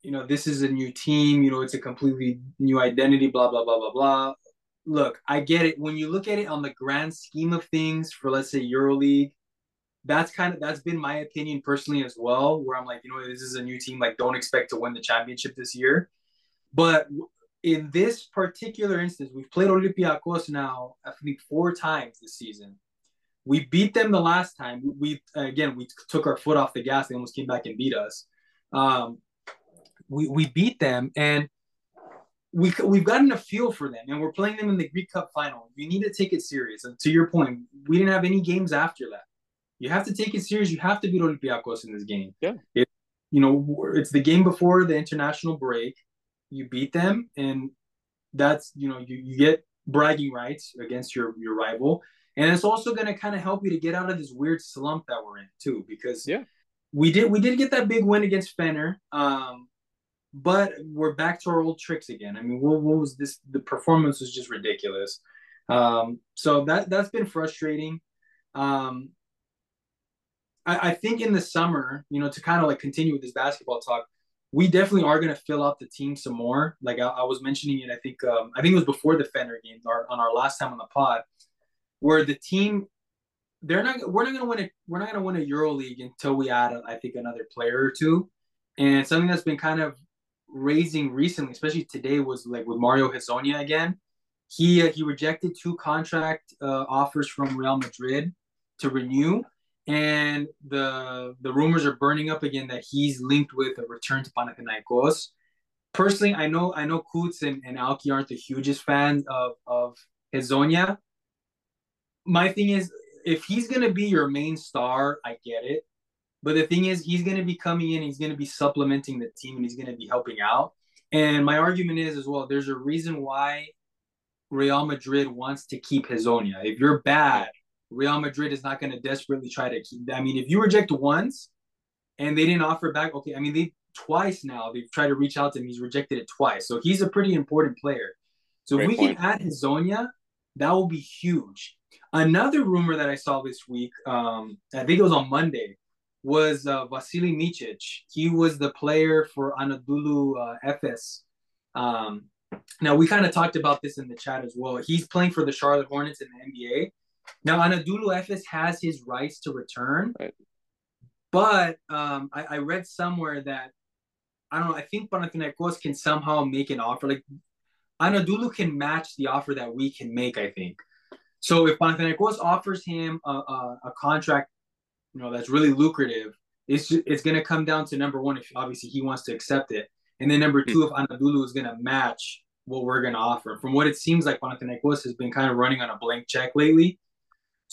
you know this is a new team, you know it's a completely new identity blah blah blah blah blah look, I get it. When you look at it on the grand scheme of things for let's say EuroLeague, that's kind of that's been my opinion personally as well. Where I'm like, you know, this is a new team. Like, don't expect to win the championship this year. But in this particular instance, we've played Olympiacos now, I think four times this season. We beat them the last time. We again we took our foot off the gas. They almost came back and beat us. Um, we we beat them, and we we've gotten a feel for them, and we're playing them in the Greek Cup final. You need to take it serious. And to your point, we didn't have any games after that. You have to take it serious. You have to beat Olympiacos in this game. Yeah. It, you know, it's the game before the international break. You beat them, and that's you know you, you get bragging rights against your your rival, and it's also going to kind of help you to get out of this weird slump that we're in too. Because yeah, we did we did get that big win against Fener. Um, but we're back to our old tricks again. I mean, what, what was this? The performance was just ridiculous. Um, so that that's been frustrating. Um, I, I think in the summer, you know, to kind of like continue with this basketball talk, we definitely are going to fill out the team some more. Like I, I was mentioning it, I think um, I think it was before the Fener game, or on our last time on the pod, where the team they're not we're not going to win a we're not going to win a Euro League until we add I think another player or two. And something that's been kind of raising recently, especially today, was like with Mario Hezonja again. He uh, he rejected two contract uh, offers from Real Madrid to renew, and the the rumors are burning up again that he's linked with a return to Panathinaikos. Personally, I know I know Kutz and, and Alki aren't the hugest fans of of Hezonja. My thing is, if he's gonna be your main star, I get it. But the thing is, he's to be coming in, he's to be supplementing the team, and he's to be helping out. And my argument is as well, there's a reason why Real Madrid wants to keep Hezonja. If you're bad, Real Madrid is not going to desperately try to keep. I mean, if you reject once and they didn't offer back, okay. I mean, they twice now they've tried to reach out to him. He's rejected it twice, so he's a pretty important player. So Great if we point. can add Hezonja, That will be huge. Another rumor that I saw this week, um, I think it was on Monday, was uh, Vasily Micic. He was the player for Anadolu uh, Efes. Um, now we kind of talked about this in the chat as well. He's playing for the Charlotte Hornets in the NBA. Now Anadolu Efes has his rights to return, right. but um, I, I, read somewhere that I don't know. I think Panathinaikos can somehow make an offer. Like Anadolu can match the offer that we can make. I think. So if Panathinaikos offers him a, a, a contract, you know, that's really lucrative, it's it's going to come down to number one if obviously he wants to accept it, and then number two if Anadolu is going to match what we're going to offer. From what it seems like, Panathinaikos has been kind of running on a blank check lately.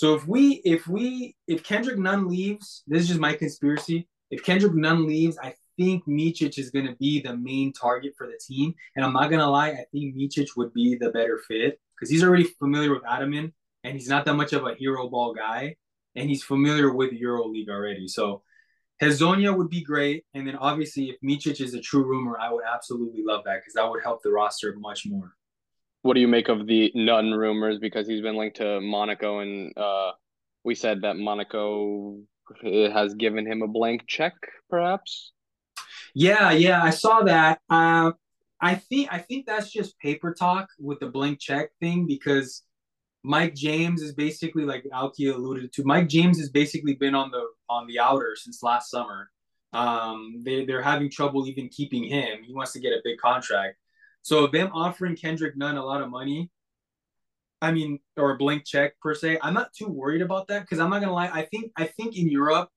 So if we if we if Kendrick Nunn leaves, this is just my conspiracy. If Kendrick Nunn leaves, I think Micic is going to be the main target for the team. And I'm not going to lie, I think Micic would be the better fit because he's already familiar with Ataman and he's not that much of a hero ball guy, and he's familiar with EuroLeague already. So Hezonja would be great, and then obviously if Micic is a true rumor, I would absolutely love that because that would help the roster much more. What do you make of the Nunn rumors? Because he's been linked to Monaco, and uh, we said that Monaco has given him a blank check, perhaps. Yeah, yeah, I saw that. Uh, I think I think that's just paper talk with the blank check thing because Mike James is basically like Alki alluded to. Mike James has basically been on the on the outer since last summer. Um, they they're having trouble even keeping him. He wants to get a big contract. So them offering Kendrick Nunn a lot of money, I mean, or a blank check per se, I'm not too worried about that because I'm not gonna lie. I think I think in Europe,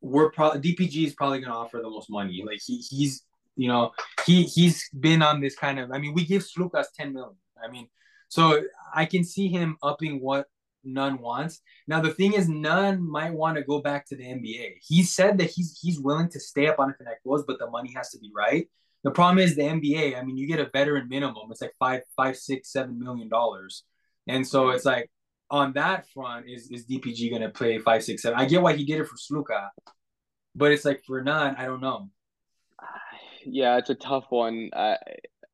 we're probably DPG is probably gonna offer the most money. Like he he's you know he he's been on this kind of. I mean, we give Sloukas 10 million. I mean, so I can see him upping what Nunn wants. Now the thing is, Nunn might want to go back to the NBA. He said that he's he's willing to stay up on was, but the money has to be right. The problem is the NBA. I mean, you get a veteran minimum. It's like five, five, six, seven million dollars, and so it's like on that front, is is DPG going to play five, six, seven? I get why he did it for Sluka, but it's like for Nunn, I don't know. Yeah, it's a tough one. I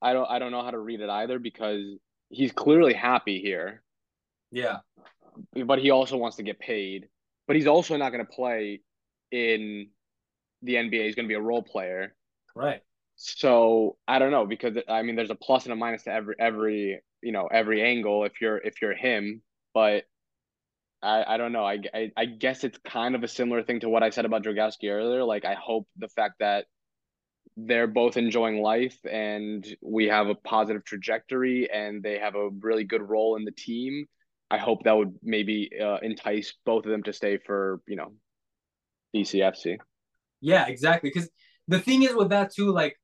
I don't I don't know how to read it either because he's clearly happy here. Yeah. But he also wants to get paid. But he's also not going to play in the NBA. He's going to be a role player. Right. So I don't know because I mean there's a plus and a minus to every every you know every angle if you're if you're him, but I, I don't know. I, I, I guess it's kind of a similar thing to what I said about Dragowski earlier. Like I hope the fact that they're both enjoying life and we have a positive trajectory and they have a really good role in the team i hope that would maybe uh, entice both of them to stay for you know bcfc yeah exactly because the thing is with that too like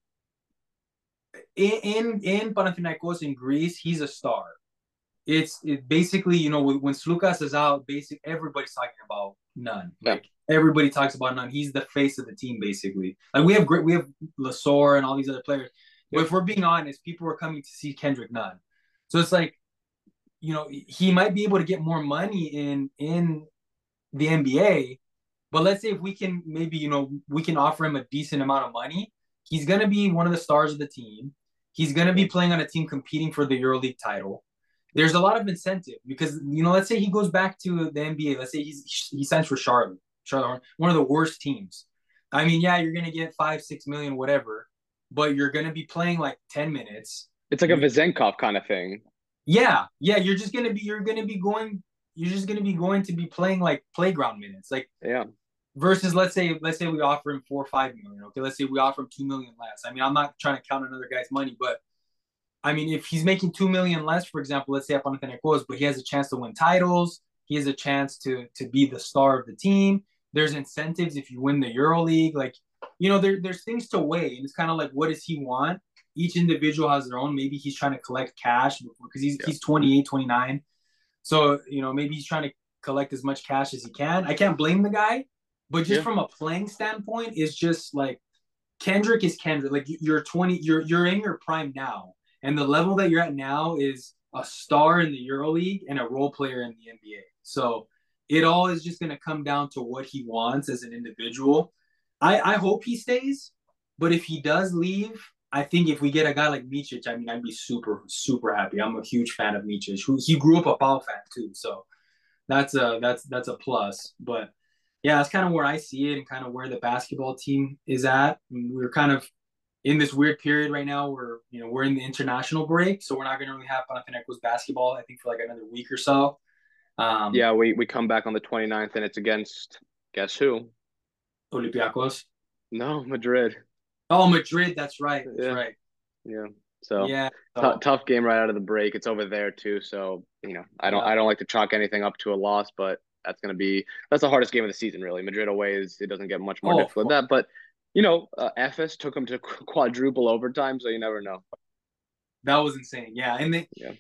in in, in Panathinaikos in Greece, he's a star. It's it basically you know when Sloukas is out, basic everybody's talking about Nunn. Yeah. Like everybody talks about Nunn. He's the face of the team, basically. Like we have great, we have Lessort and all these other players. But if we're being honest, people are coming to see Kendrick Nunn. So it's like, you know, he might be able to get more money in in the NBA. But let's say if we can maybe, you know, we can offer him a decent amount of money, he's gonna be one of the stars of the team. He's gonna be playing on a team competing for the EuroLeague title there's a lot of incentive because you know, let's say he goes back to the NBA. Let's say he's he signs for Charlotte. Charlotte, one of the worst teams. I mean, yeah, you're gonna get five, six million, whatever, but you're gonna be playing like ten minutes. It's like a Vezenkov kind of thing. Yeah, yeah, you're just gonna be you're gonna be going you're just gonna be going to be playing like playground minutes, like yeah. Versus, let's say, let's say we offer him four or five million. Okay, let's say we offer him two million less. I mean, I'm not trying to count another guy's money, but I mean, if he's making two million less, for example, let's say Panathinaikos, but he has a chance to win titles, he has a chance to to be the star of the team. There's incentives if you win the Euro League. Like, you know, there, there's things to weigh. And it's kind of like, what does he want? Each individual has their own. Maybe he's trying to collect cash because he's, yeah. he's 28, 29. So, you know, maybe he's trying to collect as much cash as he can. I can't blame the guy, but just yeah. from a playing standpoint, it's just like Kendrick is Kendrick. Like you're 20, you're you're in your prime now. And the level that you're at now is a star in the EuroLeague and a role player in the NBA. So it all is just going to come down to what he wants as an individual. I, I hope he stays, but if he does leave, I think if we get a guy like Micic, I mean, I'd be super, super happy. I'm a huge fan of Micic. Who he grew up a PAO fan too, so that's a that's that's a plus. But yeah, that's kind of where I see it and kind of where the basketball team is at. we're kind of in this weird period right now where you know we're in the international break, so we're not going to really have Panathinaikos basketball. I think for like another week or so. Um, yeah, we we come back on the 29th, and it's against guess who? Olympiacos. No, Madrid. Oh, Madrid. That's right. That's yeah. right. Yeah. So yeah, so. T- tough game right out of the break. It's over there too. So you know, I don't yeah. I don't like to chalk anything up to a loss, but that's going to be that's the hardest game of the season really. Madrid away is it doesn't get much more oh, difficult than that. But you know, uh, Efes took them to quadruple overtime, so you never know. That was insane. Yeah, and they, yeah.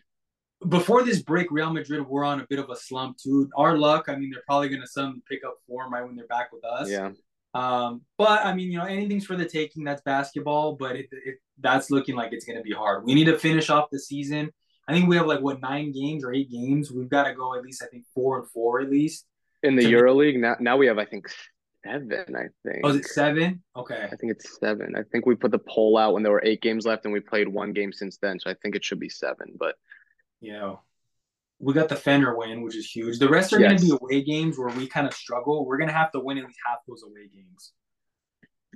Before this break, Real Madrid were on a bit of a slump too. Our luck, I mean, they're probably going to suddenly pick up form right when they're back with us. Yeah. Um, but I mean, you know, anything's for the taking. That's basketball, but it, it that's looking like it's going to be hard. We need to finish off the season. I think we have like what nine games or eight games. We've got to go at least I think four and four at least. In the EuroLeague now, now we have I think seven. I think. Oh, is it seven? Okay. I think it's seven. I think we put the poll out when there were eight games left, and we played one game since then. So I think it should be seven. But yeah, we got the Fener win, which is huge. The rest are yes. going to be away games where we kind of struggle. We're going to have to win at least half those away games.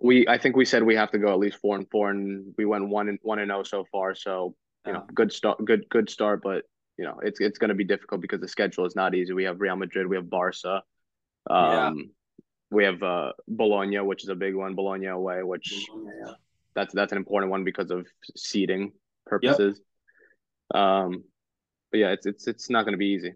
We, I think we said we have to go at least four and four, and we went one and one and zero oh so far. So you know, good start, good good start, but you know, it's it's going to be difficult because the schedule is not easy. We have Real Madrid, we have Barca, um, yeah. we have uh, Bologna, which is a big one, Bologna away, which yeah. that's that's an important one because of seeding purposes. Yep. Um, but yeah, it's it's it's not going to be easy.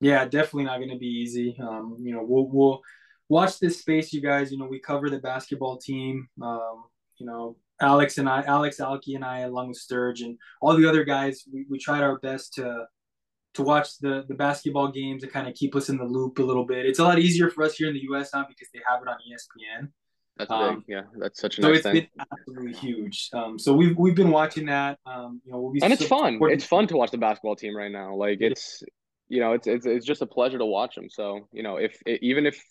Yeah, definitely not going to be easy. Um, you know, we'll we'll watch this space, you guys. You know, we cover the basketball team. Um, you know, Alex and I, Alex Alki and I, along with Sturge and all the other guys, we, we tried our best to to watch the the basketball games and kind of keep us in the loop a little bit. It's a lot easier for us here in the U.S. now because they have it on ESPN. That's um, big. Yeah, that's such a so nice it's thing. been absolutely huge. Um, so we've we've been watching that. Um, you know, we'll be and it's fun. It's fun to watch the basketball team right now. Like it's, you know, it's it's it's just a pleasure to watch them. So you know, if it, even if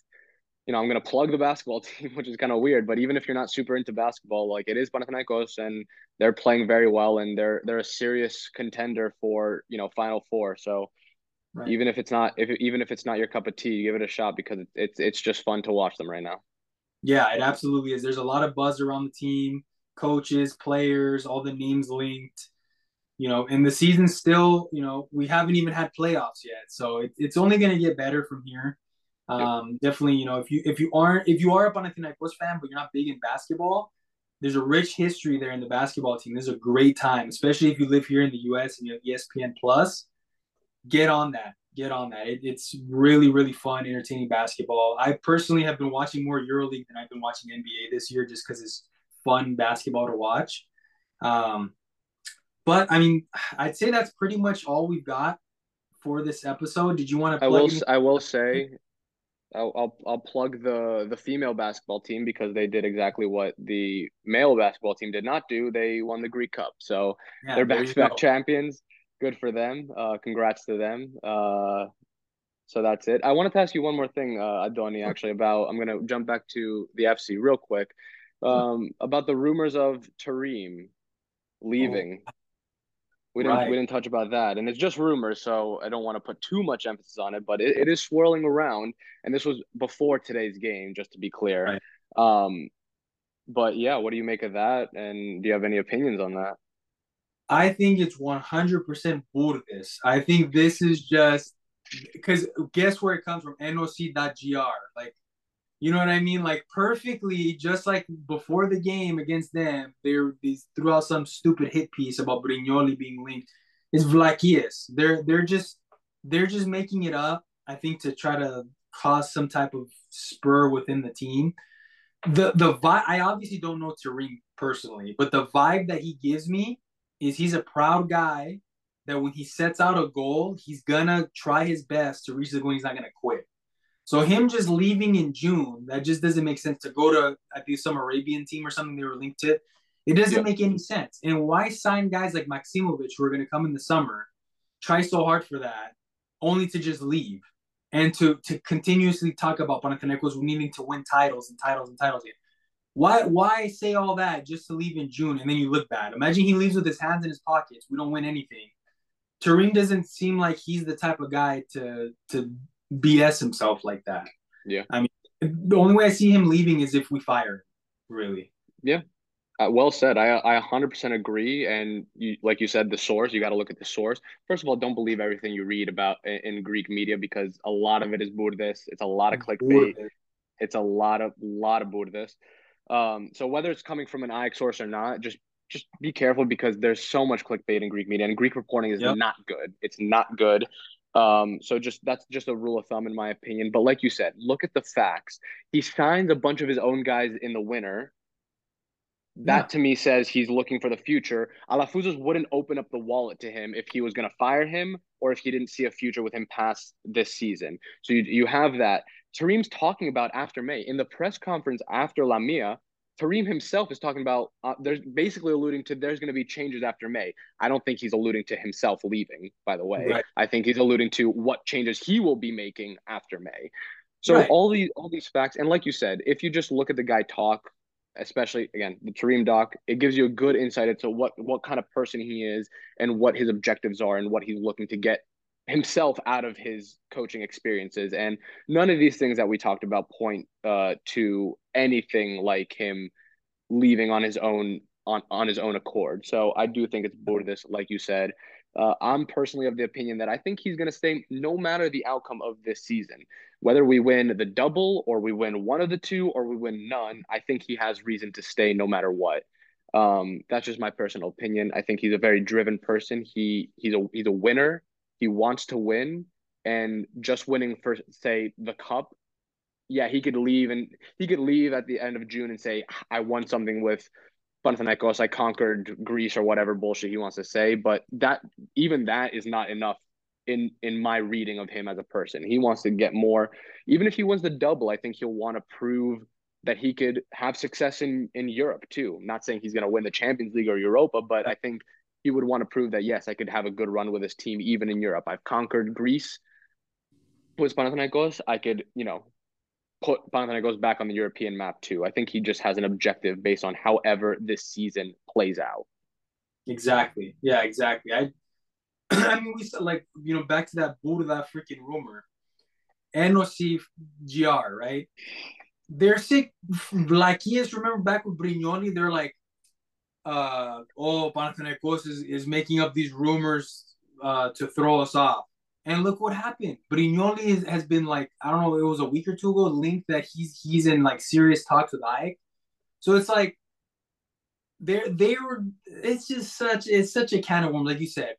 you know, I'm gonna plug the basketball team, which is kind of weird, but even if you're not super into basketball, like it is Panathinaikos, and they're playing very well, and they're they're a serious contender for you know Final Four. So. Right. Even if it's not, if even if it's not your cup of tea, give it a shot because it's it's just fun to watch them right now. Yeah, it absolutely is. There's a lot of buzz around the team, coaches, players, all the names linked. You know, and the season's still, you know, we haven't even had playoffs yet, so it, it's only going to get better from here. Um, yep. Definitely, you know, if you if you aren't if you are a Panathinaikos fan, but you're not big in basketball, there's a rich history there in the basketball team. This is a great time, especially if you live here in the U.S. and you have ESPN Plus. Get on that get on that. It, it's really, really fun, entertaining basketball. I personally have been watching more EuroLeague than I've been watching NBA this year, just because it's fun basketball to watch. Um, but I mean, I'd say that's pretty much all we've got for this episode. Did you want to? I will. I will say. I'll, I'll I'll plug the the female basketball team because they did exactly what the male basketball team did not do. They won the Greek Cup, so yeah, they're back to back champions good for them. Uh, congrats to them. Uh, so that's it. I wanted to ask you one more thing, uh, Adoni, actually, about I'm gonna jump back to the FC real quick. Um, about the rumors of Terim leaving. Oh. We didn't right. we didn't touch about that, and it's just rumors, so I don't want to put too much emphasis on it. But it, it is swirling around, and this was before today's game, just to be clear. Right. Um, but yeah, what do you make of that? And do you have any opinions on that? I think it's 100% Bourdes. I think this is just because guess where it comes from? NOC.gr. Like, you know what I mean? Like, perfectly, just like before the game against them, they threw out some stupid hit piece about Brignoli being linked. It's Vlakias. They're they're just they're just making it up. I think to try to cause some type of spur within the team. The the vibe. I obviously don't know Terim personally, but the vibe that he gives me is he's a proud guy that when he sets out a goal, he's gonna try his best to reach the goal. He's not gonna quit. So him just leaving in June, that just doesn't make sense. To go to I think some Arabian team or something they were linked to, it doesn't yep. make any sense. And why sign guys like Maksimovic who are gonna come in the summer, try so hard for that, only to just leave and to to continuously talk about Panathinaikos needing to win titles and titles and titles again. Why why say all that just to leave in June and then you look bad? Imagine he leaves with his hands in his pockets. We don't win anything. Terim doesn't seem like he's the type of guy to to BS himself like that. Yeah. I mean, the only way I see him leaving is if we fire him, really. Yeah. Uh, well said. I I 100% agree. And you, like you said, the source, you got to look at the source. First of all, don't believe everything you read about in, in Greek media because a lot of it is Bourdes. It's a lot of clickbait. It's a lot of lot of Bourdes. Um, so whether it's coming from an AEK source or not, just just be careful because there's so much clickbait in Greek media, and Greek reporting is yep. not good. It's not good. Um, so just that's just a rule of thumb in my opinion. But like you said, look at the facts. He signs a bunch of his own guys in the winter. That yeah. to me says he's looking for the future. Alafouzos wouldn't open up the wallet to him if he was going to fire him or if he didn't see a future with him past this season. So you, you have that. Terim's talking about after May. In the press conference after Lamia, Terim himself is talking about uh, there's basically alluding to there's going to be changes after May. I don't think he's alluding to himself leaving, by the way. Right. I think he's alluding to what changes he will be making after May. So right. all these all these facts, and like you said, if you just look at the guy talk, especially again the Terim doc, it gives you a good insight into what what kind of person he is and what his objectives are and what he's looking to get himself out of his coaching experiences. And none of these things that we talked about point uh, to anything like him leaving on his own on, on his own accord. So i do think it's Bourdes, like you said. Uh, i'm personally of the opinion that i think he's going to stay no matter the outcome of this season. Whether we win the double or we win one of the two or we win none i think he has reason to stay no matter what. Um, that's just my personal opinion. I think he's a very driven person. He he's a he's a winner he wants to win and just winning for say the cup yeah he could leave and he could leave at the end of june and say i won something with Panathinaikos, I conquered Greece or whatever bullshit he wants to say, but that even that is not enough in in my reading of him as a person. He wants to get more. Even if he wins the double, I think he'll want to prove that he could have success in in Europe too. Not saying he's going to win the Champions League or Europa, but I think he would want to prove that yes, I could have a good run with this team even in Europe. I've conquered Greece with Panathinaikos. I could, you know, put Panathinaikos back on the European map too. I think he just has an objective based on however this season plays out. Exactly. Yeah, exactly. I I mean we said like, you know, back to that bull of that freaking rumor. NOC GR, right? They're sick like yes, remember back with Brignoli, they're like uh, oh, Panathinaikos is, is making up these rumors uh, to throw us off. And look what happened. Brignoli has been like, I don't know, it was a week or two ago, linked that he's he's in like serious talks with AEK. So it's like they're they were it's just such it's such a can of worms, like you said.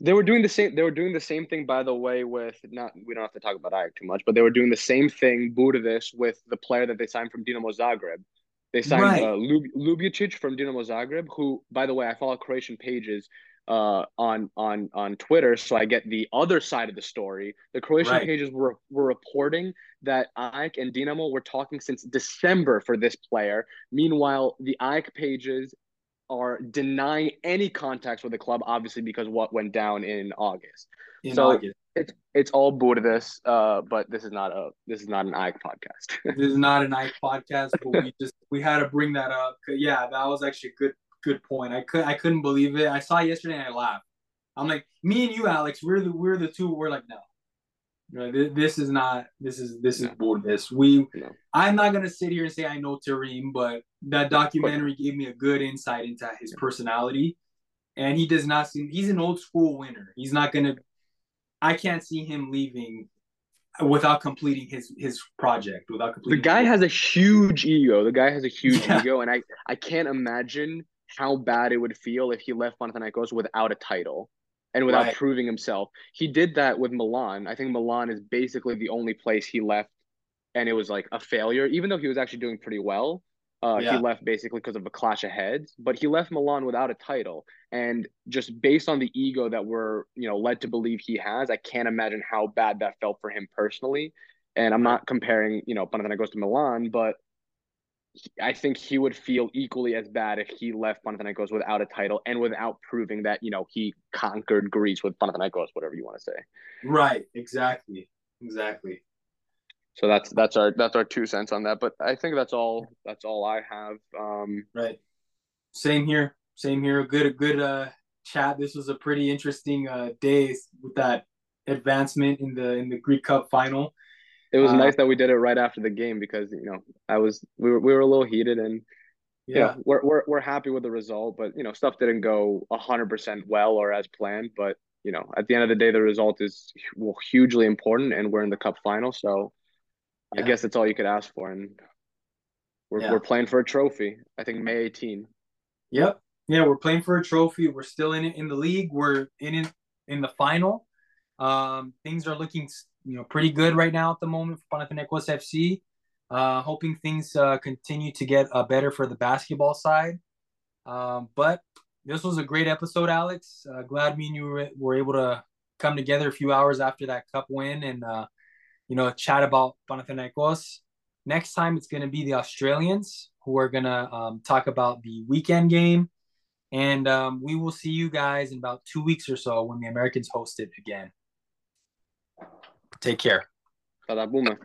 They were doing the same they were doing the same thing by the way with not we don't have to talk about AEK too much, but they were doing the same thing, this with the player that they signed from Dinamo Zagreb. They signed right. uh, Lub- Ljubičić from Dinamo Zagreb, who, by the way, I follow Croatian pages uh, on on on Twitter, so I get the other side of the story. The Croatian right. pages were were reporting that AEK and Dinamo were talking since December for this player. Meanwhile, the AEK pages are denying any contacts with the club, obviously because what went down in August. In so August it's it's all Bourdes, uh, but this is not a this is not an AEK podcast. this is not an AEK podcast, but we just we had to bring that up. Yeah, that was actually a good good point. I could I couldn't believe it. I saw yesterday and I laughed. I'm like, me and you, Alex, we're the we're the two. We're like, no, this is not this is this is no. Bourdes. We no. I'm not gonna sit here and say I know Terim, but that documentary gave me a good insight into his personality. And he does not seem he's an old school winner. He's not gonna I can't see him leaving without completing his his project. Without completing the guy has a huge ego. The guy has a huge yeah. ego, and I I can't imagine how bad it would feel if he left Panathinaikos without a title and without right. proving himself. He did that with Milan. I think Milan is basically the only place he left, and it was like a failure. Even though he was actually doing pretty well, uh, yeah. He left basically because of a clash of heads, but he left Milan without a title. And just based on the ego that we're, you know, led to believe he has, I can't imagine how bad that felt for him personally. And I'm not comparing, you know, Panathinaikos to Milan, but I think he would feel equally as bad if he left Panathinaikos without a title and without proving that, you know, he conquered Greece with Panathinaikos, whatever you want to say. Right. Exactly. Exactly. So that's that's our that's our two cents on that. But I think that's all that's all I have. Um, right. Same here. Same here. Good good uh chat. This was a pretty interesting uh day with that advancement in the in the Greek Cup final. It was uh, nice that we did it right after the game because you know I was we were we were a little heated and yeah you know, we're we're we're happy with the result, but you know stuff didn't go hundred percent well or as planned. But you know at the end of the day, the result is well, hugely important, and we're in the cup final, so yeah. I guess that's all you could ask for, and we're yeah. we're playing for a trophy. I think May 18. Yep. Yeah, we're playing for a trophy. We're still in it in the league. We're in it in the final. Um, things are looking you know pretty good right now at the moment for Panathinaikos FC. Uh, hoping things uh, continue to get uh, better for the basketball side. Um, but this was a great episode, Alex. Uh, glad me and you were, were, able to come together a few hours after that cup win and uh, you know, chat about Panathinaikos. Next time, it's going to be the Australians who are going to um, talk about the weekend game. And um, we will see you guys in about two weeks or so when the Americans host it again. Take care. Boomer.